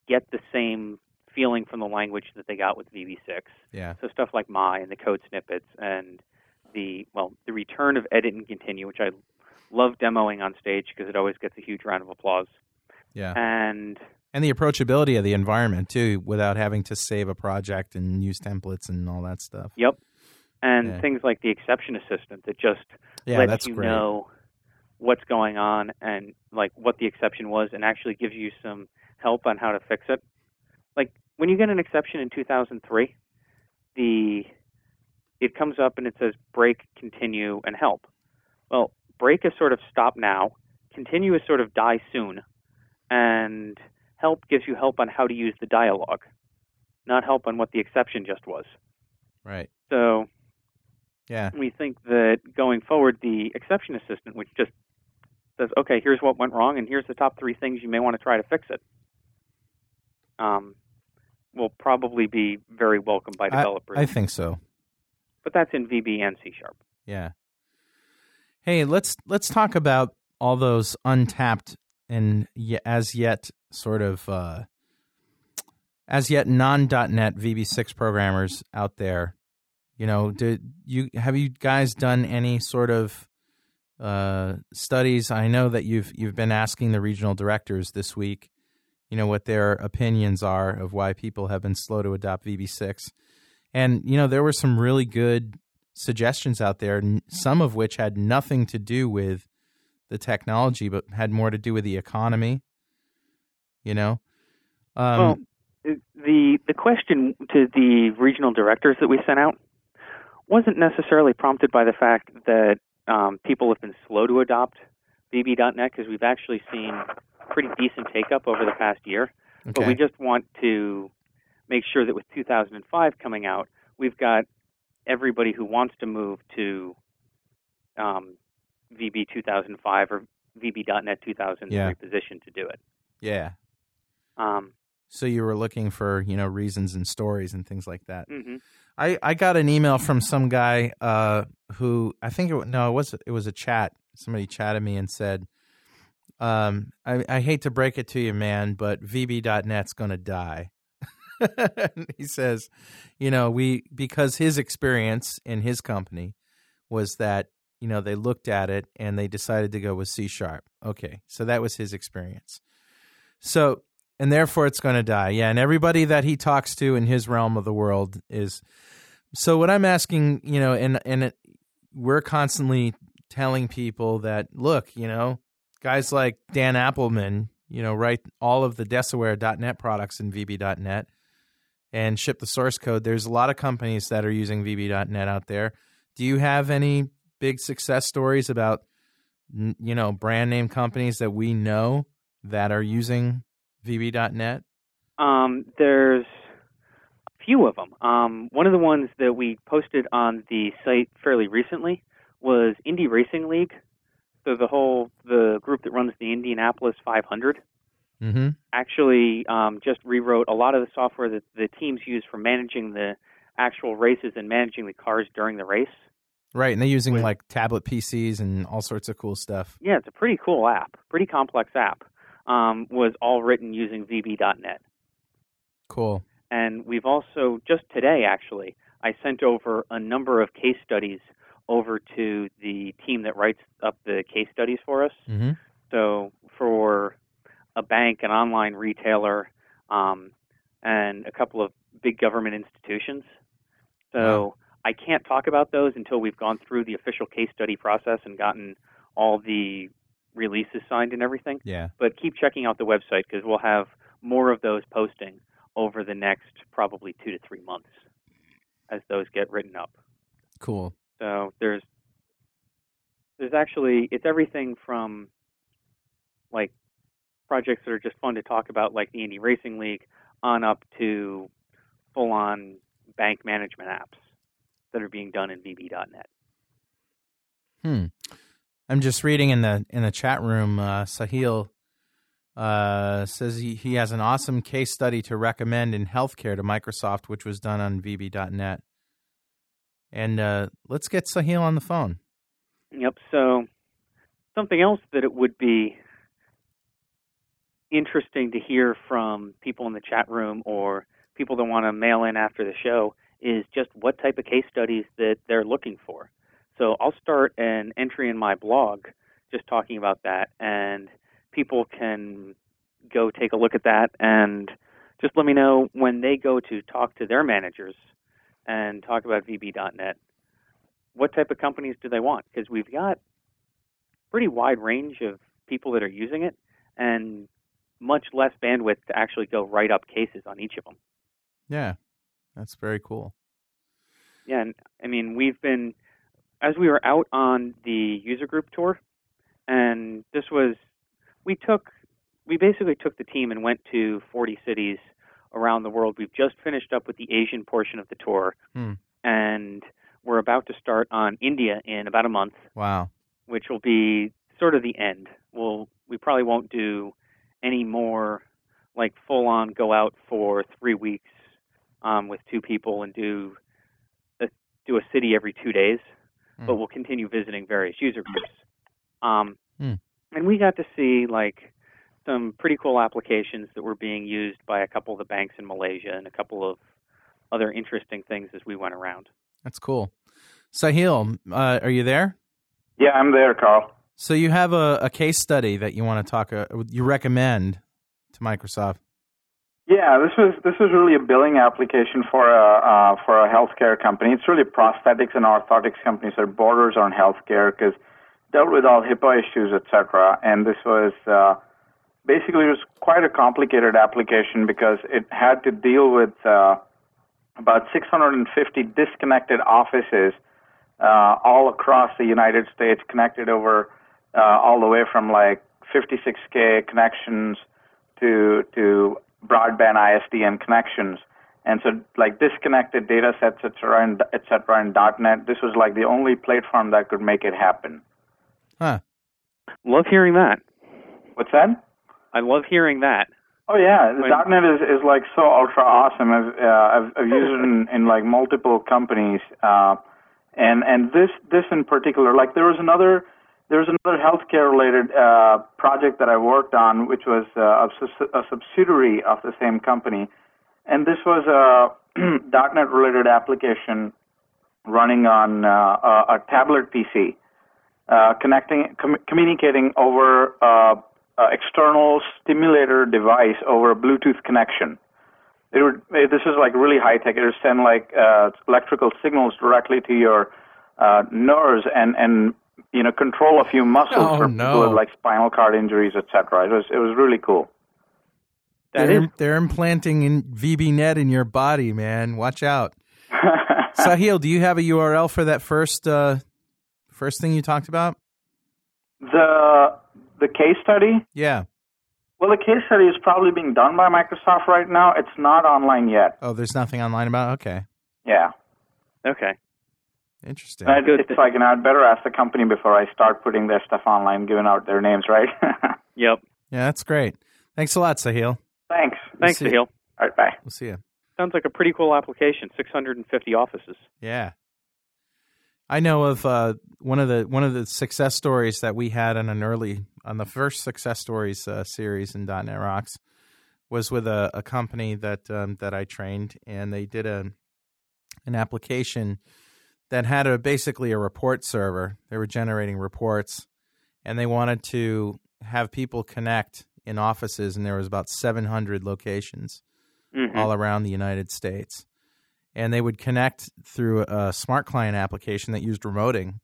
get the same feeling from the language that they got with VB6. Yeah. So stuff like my and the code snippets and the well, the return of edit and continue, which I love demoing on stage because it always gets a huge round of applause. Yeah. And And the approachability of the environment too, without having to save a project and use templates and all that stuff. yep. And Yeah. things like the exception assistant that just Yeah, lets you great. know what's going on and like what the exception was and actually gives you some help on how to fix it. Like when you get an exception in 2003, the it comes up and it says break, continue, and help. Well, break is sort of stop now, continue is sort of die soon, and help gives you help on how to use the dialogue, not help on what the exception just was. Right. So Yeah. we think that going forward, the exception assistant, which just says, okay, here's what went wrong, and here's the top three things you may want to try to fix it, um, will probably be very welcome by I, developers. I think so. but that's in VB and C Sharp. Yeah. Hey, let's let's talk about all those untapped and as yet sort of uh, as yet non.net VB6 programmers out there. You know, did you have you guys done any sort of uh, studies? I know that you've you've been asking the regional directors this week. You know what their opinions are of why people have been slow to adopt VB6, and you know there were some really good suggestions out there, some of which had nothing to do with the technology, but had more to do with the economy. You know, um, well, the the question to the regional directors that we sent out wasn't necessarily prompted by the fact that um, people have been slow to adopt VB.net because we've actually seen pretty decent take up over the past year. But we just want to make sure that with 2005 coming out, we've got everybody who wants to move to um, VB 2005 or VB.net 2003 Yeah. position to do it. yeah. Um, So you were looking for you know reasons and stories and things like that. mhm. I, I got an email from some guy uh, who I think it, no it was it was a chat. Somebody chatted me and said, um, I, "I hate to break it to you, man, but VB.net's going to die." he says, "You know, we because his experience in his company was that you know they looked at it and they decided to go with C sharp. Okay, so that was his experience. So and therefore it's going to die. Yeah, and everybody that he talks to in his realm of the world is So what I'm asking, you know, and and it, we're constantly telling people that look, you know, guys like Dan Appleman, you know, write all of the Desaware.net products in VB.net and ship the source code. There's a lot of companies that are using VB.net out there. Do you have any big success stories about you know brand name companies that we know that are using VB.net? Um, there's a few of them. Um, one of the ones that we posted on the site fairly recently was Indy Racing League. So the whole the group that runs the Indianapolis 500 Mm-hmm. actually um, just rewrote a lot of the software that the teams use for managing the actual races and managing the cars during the race. Right, and they're using like tablet PCs and all sorts of cool stuff. Yeah, it's a pretty cool app, pretty complex app. Um, was all written using VB.net. Cool. And we've also, just today actually, I sent over a number of case studies over to the team that writes up the case studies for us. Mm-hmm. So for a bank, an online retailer, um, and a couple of big government institutions. So I can't talk about those until we've gone through the official case study process and gotten all the releases signed and everything. Yeah. But keep checking out the website because we'll have more of those posting over the next probably two to three months as those get written up. Cool. So there's there's actually it's everything from like projects that are just fun to talk about, like the Indy Racing League, on up to full on bank management apps that are being done in VB.net. Hmm. I'm just reading in the in the chat room. Uh, Sahil uh, says he, he has an awesome case study to recommend in healthcare to Microsoft, which was done on VB.net. And uh, let's get Sahil on the phone. Yep. So something else that it would be interesting to hear from people in the chat room or people that want to mail in after the show is just what type of case studies that they're looking for. So I'll start an entry in my blog just talking about that, and people can go take a look at that and just let me know when they go to talk to their managers and talk about VB.net, what type of companies do they want? Because we've got pretty wide range of people that are using it and much less bandwidth to actually go write up cases on each of them. Yeah, that's very cool. Yeah, and I mean, we've been as we were out on the user group tour, and this was we took we basically took the team and went to 40 cities around the world. We've just finished up with the Asian portion of the tour, Hmm. and we're about to start on India in about a month, Wow. which will be sort of the end. We'll we probably won't do any more like full on go out for three weeks um, with two people and do a, do a city every two days, but we'll continue visiting various user groups. Um, Hmm. And we got to see like some pretty cool applications that were being used by a couple of the banks in Malaysia and a couple of other interesting things as we went around. That's cool. Sahil, uh, are you there? Yeah, I'm there, Carl. So you have a, a case study that you want to talk, uh, you recommend to Microsoft. Yeah, this was this was really a billing application for a uh, for a healthcare company. It's really prosthetics and orthotics companies that borders on healthcare because dealt with all HIPAA issues, etc. And this was uh, basically it was quite a complicated application because it had to deal with uh, about 650 disconnected offices uh, all across the United States, connected over uh, all the way from like 56k connections to to broadband ISDN connections. And so, like disconnected data sets, et cetera, and et cetera, and .NET, this was like the only platform that could make it happen. Huh. Love hearing that. What's that? I love hearing that. Oh yeah, the When- .NET is, is like so ultra awesome. I've, uh, I've, I've used it in, in like multiple companies, uh, and and this this in particular, like there was another there was another healthcare related uh, project that I worked on, which was uh, a, a subsidiary of the same company, and this was a .NET related application running on uh, a, a tablet PC, uh, connecting com- communicating over uh, uh, external stimulator device over a Bluetooth connection. it would. This is like really high tech. It would send like uh, electrical signals directly to your nerves and and you know control a few muscles Oh, for no. people with like spinal cord injuries, etc. It was it was really cool. they're, they're implanting in VBNet in your body, man. Watch out. Sahil, do you have a URL for that first uh, first thing you talked about? The the case study. Yeah. Well, the case study is probably being done by Microsoft right now. It's not online yet. Oh, there's nothing online about. it? Okay, Yeah. Okay. Interesting. And I- it's like, you know, I'd better ask the company before I start putting their stuff online, giving out their names, right? Yep. Yeah, that's great. Thanks a lot, Sahil. Thanks. Thanks, see- Sahil. All right, bye. We'll see you. Sounds like a pretty cool application. 650 offices. Yeah. I know of uh, one of the one of the success stories that we had on an early on the first success stories uh, series in .NET Rocks was with a, a company that um, that I trained, and they did a an application that had a basically a report server. They were generating reports, and they wanted to have people connect in offices, and there was about seven hundred locations Mhm. all around the United States. And they would connect through a smart client application that used remoting,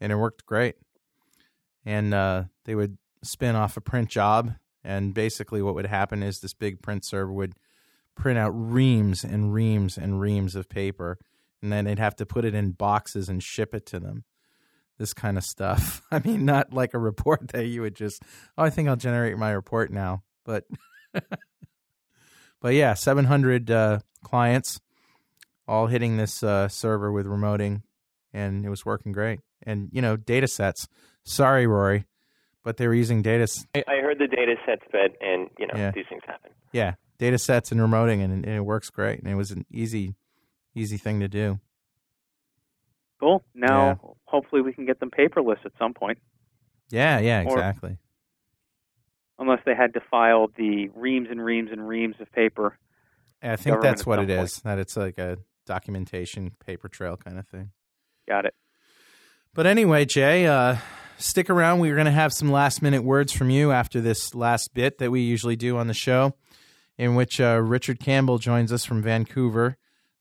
and it worked great. And uh, they would spin off a print job, and basically what would happen is this big print server would print out reams and reams and reams of paper, and then they'd have to put it in boxes and ship it to them. This kind of stuff. I mean, not like a report that you would just, oh, I think I'll generate my report now, but but yeah, 700 uh, clients all hitting this uh, server with remoting, and it was working great. And you know, data sets. Sorry, Rory, but they were using data. s- I, I heard the data sets fed, and you know Yeah. these things happen. Yeah, data sets and remoting, and, and it works great. And it was an easy, easy thing to do. Cool. Now, Yeah. hopefully, we can get them paperless at some point, Yeah, yeah, Or- exactly. unless they had to file the reams and reams and reams of paper. I think that's what it point. is. That it's like a documentation paper trail kind of thing. Got it. But anyway, Jay, uh, stick around. We're going to have some last minute words from you after this last bit that we usually do on the show, in which uh, Richard Campbell joins us from Vancouver,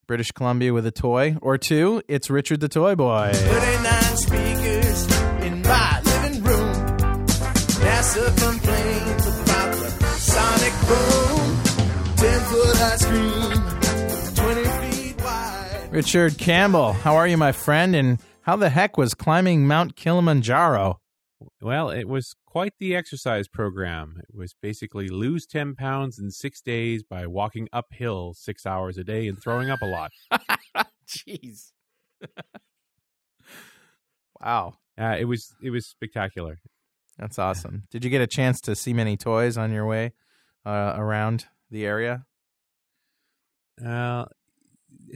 British Columbia, with a toy or two. It's Richard the Toy Boy. 39 speakers in my living room. NASA complains about the sonic boom. 10 foot high screen, 20 feet wide. Richard Campbell, how are you, my friend? And how the heck was climbing Mount Kilimanjaro? Well, it was quite the exercise program. It was basically lose 10 pounds in six days by walking uphill six hours a day and throwing up a lot. Jeez. wow. Uh, it was it was spectacular. That's awesome. Did you get a chance to see many toys on your way uh, around the area? Uh,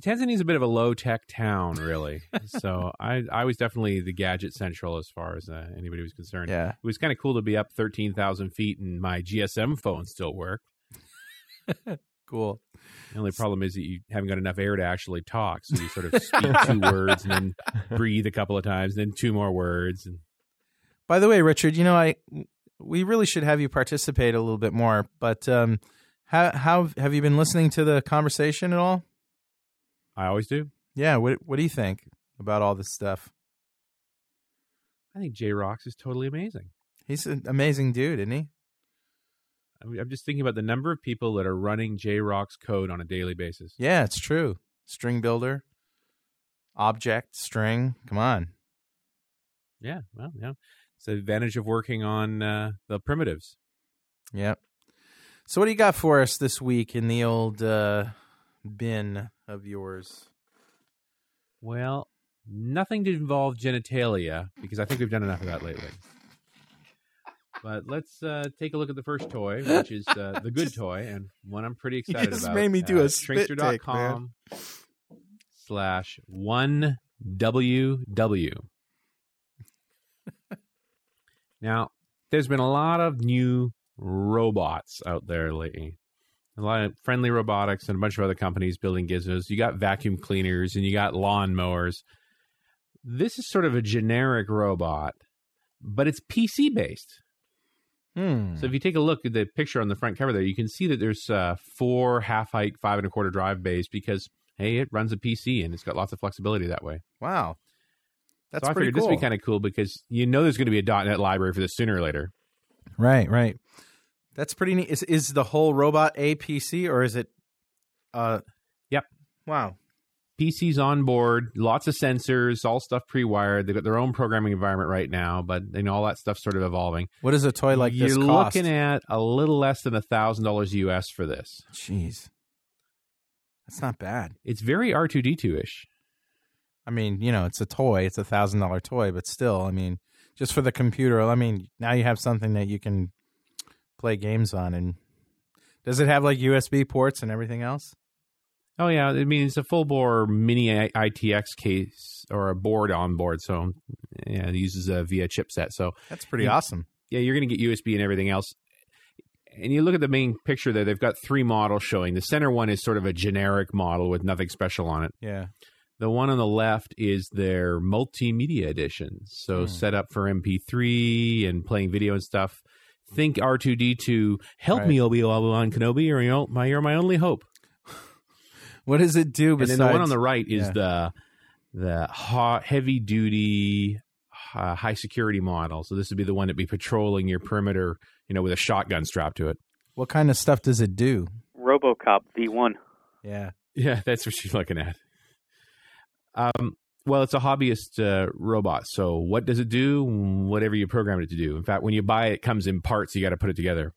Tanzania's a bit of a low tech town, really. so I I was definitely the gadget central as far as uh, anybody was concerned. Yeah. It was kind of cool to be up thirteen thousand feet and my GSM phone still worked. Cool. The only problem is that you haven't got enough air to actually talk, so you sort of speak two words and then breathe a couple of times, and then two more words, and By the way, Richard, you know, I we really should have you participate a little bit more. But um, how how have you been listening to the conversation at all? I always do. Yeah. What What do you think about all this stuff? I think Jay Roxe is totally amazing. He's an amazing dude, isn't he? I mean, I'm just thinking about the number of people that are running Jay Roxe code on a daily basis. Yeah, it's true. String builder, object, string. Come on. Yeah, well, yeah, it's the advantage of working on uh, the primitives. Yep. So, what do you got for us this week in the old uh, bin of yours? Well, nothing to involve genitalia because I think we've done enough of that lately. But let's uh, take a look at the first toy, which is uh, the good toy, and one I'm pretty You excited just about. made me do uh, a spit take, man. Slash one WW. now, there's been a lot of new robots out there lately. A lot of friendly robotics and a bunch of other companies building gizmos. You got vacuum cleaners and you got lawn mowers. This is sort of a generic robot, but it's PC based. Hmm. So if you take a look at the picture on the front cover there, you can see that there's uh, four half height, five and a quarter drive bays because hey, it runs a PC and it's got lots of flexibility that way. Wow. That's so I pretty figured this would be kind of cool because you know there's going to be a .NET library for this sooner or later. Right, right. That's pretty neat. Is is the whole robot a PC or is it? Uh, yep. Wow. PCs on board, lots of sensors, all stuff pre-wired. They've got their own programming environment right now, but you know all that stuff's sort of evolving. What does a toy like this? You're this cost? looking at a little less than a thousand dollars US for this. Jeez, that's not bad. It's very R two D two ish. I mean, you know, it's a toy. It's a thousand dollar toy, but still, I mean, just for the computer. I mean, now you have something that you can play games on. And does it have like USB ports and everything else? Oh yeah, I mean it's a full bore mini ITX case or a board on board, so yeah, it uses a VIA chipset. So That's pretty you- awesome. Yeah, you're going to get USB and everything else. And you look at the main picture there; they've got three models showing. The center one is sort of a generic model with nothing special on it. Yeah. The one on the left is their multimedia edition, so Hmm. set up for MP3 and playing video and stuff. Think R2D2. Help Right. me, Obi Wan Kenobi, or you know, my you're my only hope. What does it do? and then the one on the right is Yeah. the the hot, heavy duty uh, high security model. So this would be the one that'd be patrolling your perimeter, you know, with a shotgun strapped to it. What kind of stuff does it do? RoboCop V1. Yeah. Yeah, that's what she's looking at. Um, well, it's a hobbyist uh, robot. So what does it do? Whatever you program it to do. In fact, when you buy it, it comes in parts. You got to put it together.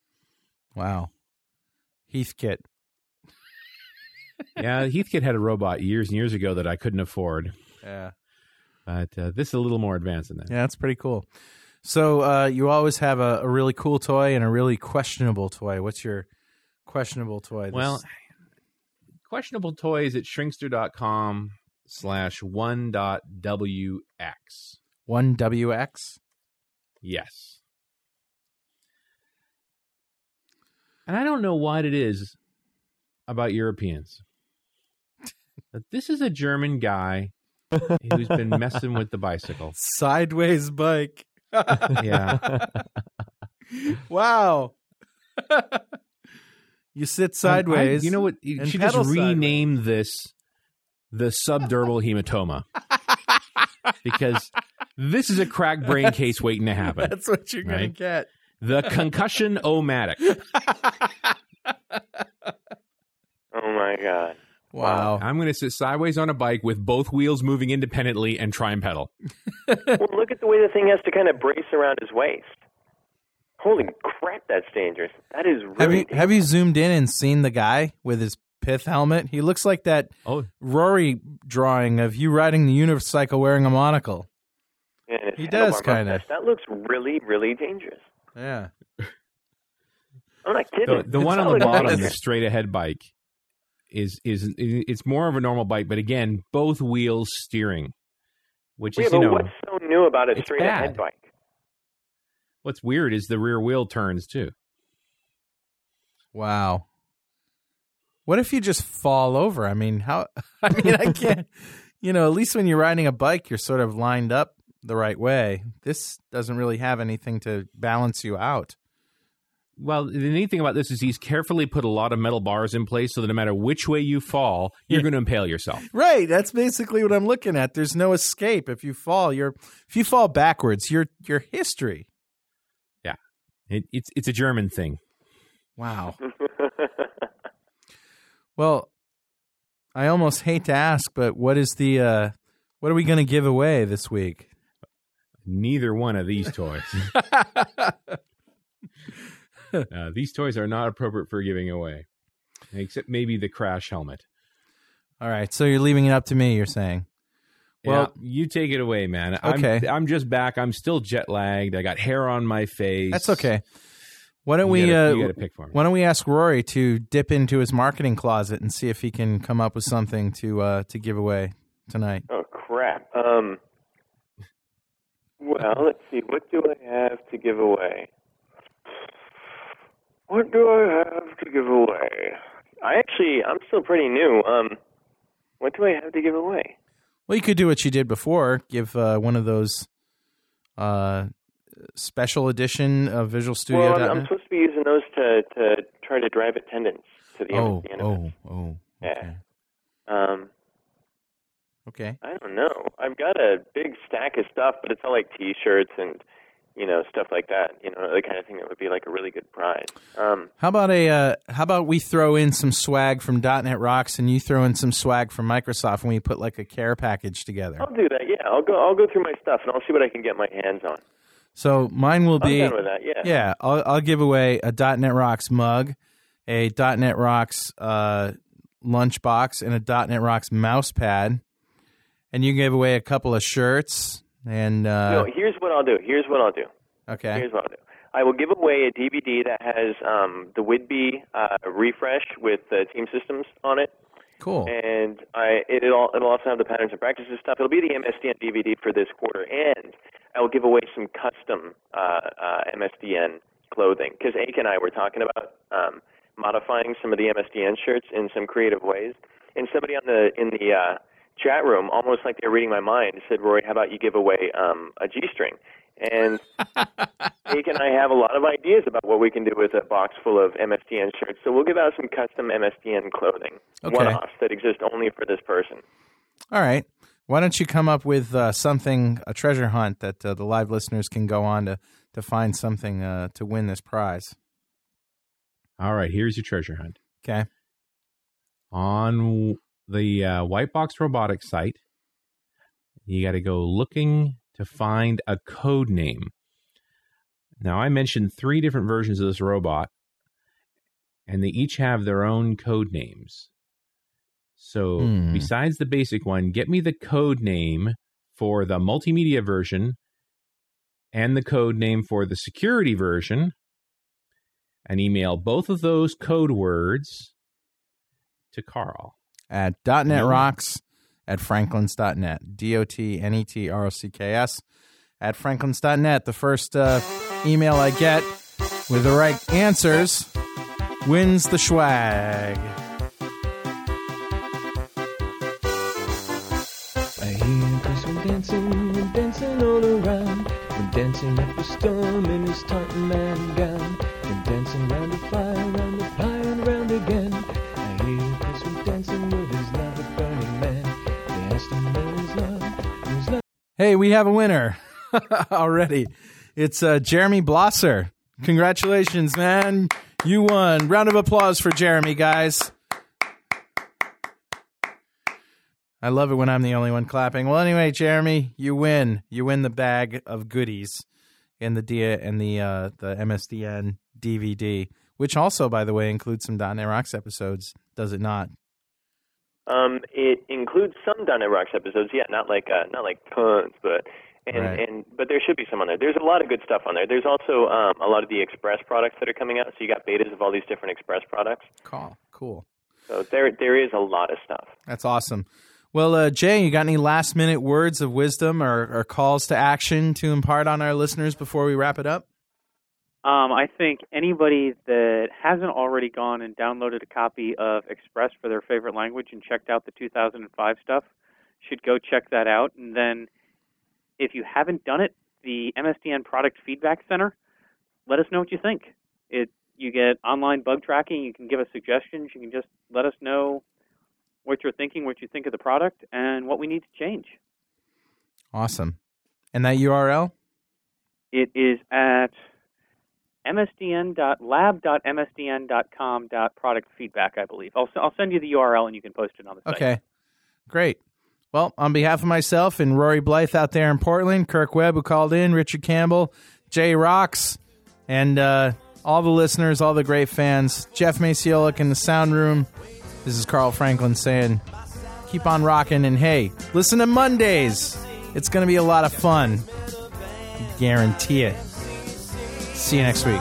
Wow. Heathkit. yeah, Heathkit had a robot years and years ago that I couldn't afford. Yeah. But uh, this is a little more advanced than that. Yeah, that's pretty cool. So uh, you always have a, a really cool toy and a really questionable toy. What's your questionable toy? this- Well, questionable toys at shrinkster.com slash one dot WX. one WX. Yes. And I don't know what it is about Europeans. But this is a German guy who's been messing with the bicycle. Sideways bike. Yeah. wow. you sit sideways. I- you know what? You and should just pedal sideways. rename this the subdermal hematoma. because this is a crack brain case waiting to happen. That's what you're gonna get. The concussion omatic. Oh my god. Wow. I'm going to sit sideways on a bike with both wheels moving independently and try and pedal. well, look at the way the thing has to kind of brace around his waist. Holy crap, that's dangerous. That is really Have you dangerous. have you zoomed in and seen the guy with his pith helmet? He looks like that Oh. Rory drawing of you riding the unicycle wearing a monocle. And he does kinda. That looks really, really dangerous. Yeah. I'm not kidding. The, the one on the bottom, that. the straight ahead bike, is is it's more of a normal bike, but again, both wheels steering, which Yeah, is you know what's so new about a it's straight ahead bike? what's weird is the rear wheel turns too. Wow. What if you just fall over? I mean, how? I mean, I can't. You know, at least when you're riding a bike, you're sort of lined up the right way. This doesn't really have anything to balance you out. Well, the neat thing about this is he's carefully put a lot of metal bars in place so that no matter which way you fall, you're going to impale yourself. Right. That's basically what I'm looking at. There's no escape. If you fall, you're if you fall backwards, you're you're history. Yeah, it, it's it's a German thing. Wow. Well, I almost hate to ask, but what is the uh what are we going to give away this week? Neither one of these toys. uh, these toys are not appropriate for giving away, except maybe the crash helmet. All right, so you're leaving it up to me, you're saying. Well, you take it away, man. Okay. I'm, I'm just back. I'm still jet lagged. I got hair on my face. That's okay. Why don't You we gotta- uh you gotta pick for me. Why don't we ask Rory to dip into his marketing closet and see if he can come up with something to uh to give away tonight. Oh crap. Um. Well, let's see. What do I have to give away? What do I have to give away? I actually, I'm still pretty new. Um, what do I have to give away? Well, you could do what you did before, give uh, one of those uh special edition of Visual Studio. Well, I'm, I'm supposed to be using those to to try to drive attendance to the oh, MSDN oh, events. oh. Yeah. Um, Okay. I don't know. I've got a big stack of stuff, but it's all like T-shirts and you know stuff like that. You know, the kind of thing that would be like a really good prize. Um, How about a uh, how about we throw in some swag from .NET Rocks and you throw in some swag from Microsoft and we put like a care package together. I'll do that. Yeah, I'll go. I'll go through my stuff and I'll see what I can get my hands on. So mine will be done with that, yeah. Yeah, I'll I'll give away a .NET Rocks mug, a .NET Rocks uh, lunchbox, and a .NET Rocks mouse pad, and you can give away a couple of shirts and uh, no, here's what I'll do. Here's what I'll do. okay. Here's what I'll do. I will give away a DVD that has um, the Whidbey uh, refresh with the team systems on it. Cool. And I it'll it'll also have the patterns and practices stuff. It'll be the MSDN DVD for this quarter, and I will give away some custom uh, uh, MSDN clothing because Ake and I were talking about um, modifying some of the MSDN shirts in some creative ways. And somebody on the in the uh, chat room, almost like they were reading my mind, said, "Roy, how about you give away um, a G-string?" And Ake and I have a lot of ideas about what we can do with a box full of MSDN shirts. So we'll give out some custom MSDN clothing, Okay. one-offs that exist only for this person. All right. Why don't you come up with uh, something, a treasure hunt that uh, the live listeners can go on to, to find something uh, to win this prize? All right, here's your treasure hunt. Okay. On the uh, White Box Robotics site, you got to go looking to find a code name. Now, I mentioned three different versions of this robot, and they each have their own code names. So, Hmm. besides the basic one, get me the code name for the multimedia version and the code name for the security version, and email both of those code words to Carl. At .NET Rocks at franklins.net. D-O-T-N-E-T-R-O-C-K-S at franklins.net. The first uh, email I get with the right answers wins the swag. I hear Chris from dancing dancing all around. Dancing up storm in his tartan man gown. Hey, we have a winner already. It's uh, Jeremy Blosser. Congratulations, man. You won. Round of applause for Jeremy, guys. I love it when I'm the only one clapping. Well, anyway, Jeremy, you win. You win the bag of goodies in the dia and the uh, the MSDN DVD, which also, by the way, includes some .NET Rocks episodes. Does it not? Um, it includes some .NET Rocks episodes, yeah, not like uh, not like tons, but and Right. and but there should be some on there. There's a lot of good stuff on there. There's also um, a lot of the Express products that are coming out. So you got betas of all these different Express products. Cool. Cool. So there there is a lot of stuff. That's awesome. Well, uh, Jay, you got any last minute words of wisdom or, or calls to action to impart on our listeners before we wrap it up? Um, I think anybody that hasn't already gone and downloaded a copy of Express for their favorite language and checked out the 2005 stuff should go check that out. And then, if you haven't done it, the MSDN Product Feedback Center, let us know what you think. It you get online bug tracking. You can give us suggestions. You can just let us know what you're thinking, what you think of the product, and what we need to change. Awesome. And that URL? It is at msdn.lab.msdn.com.product feedback, I believe. I'll, I'll send you the URL and you can post it on the site. Okay. Great. Well, on behalf of myself and Rory Blythe out there in Portland, Kirk Webb, who called in, Richard Campbell, Jay Roxe, and uh, all the listeners, all the great fans, Jeff Maciolik in the sound room. This is Carl Franklin saying, keep on rocking. And hey, listen to Mondays. It's going to be a lot of fun. Guarantee it. See you next week.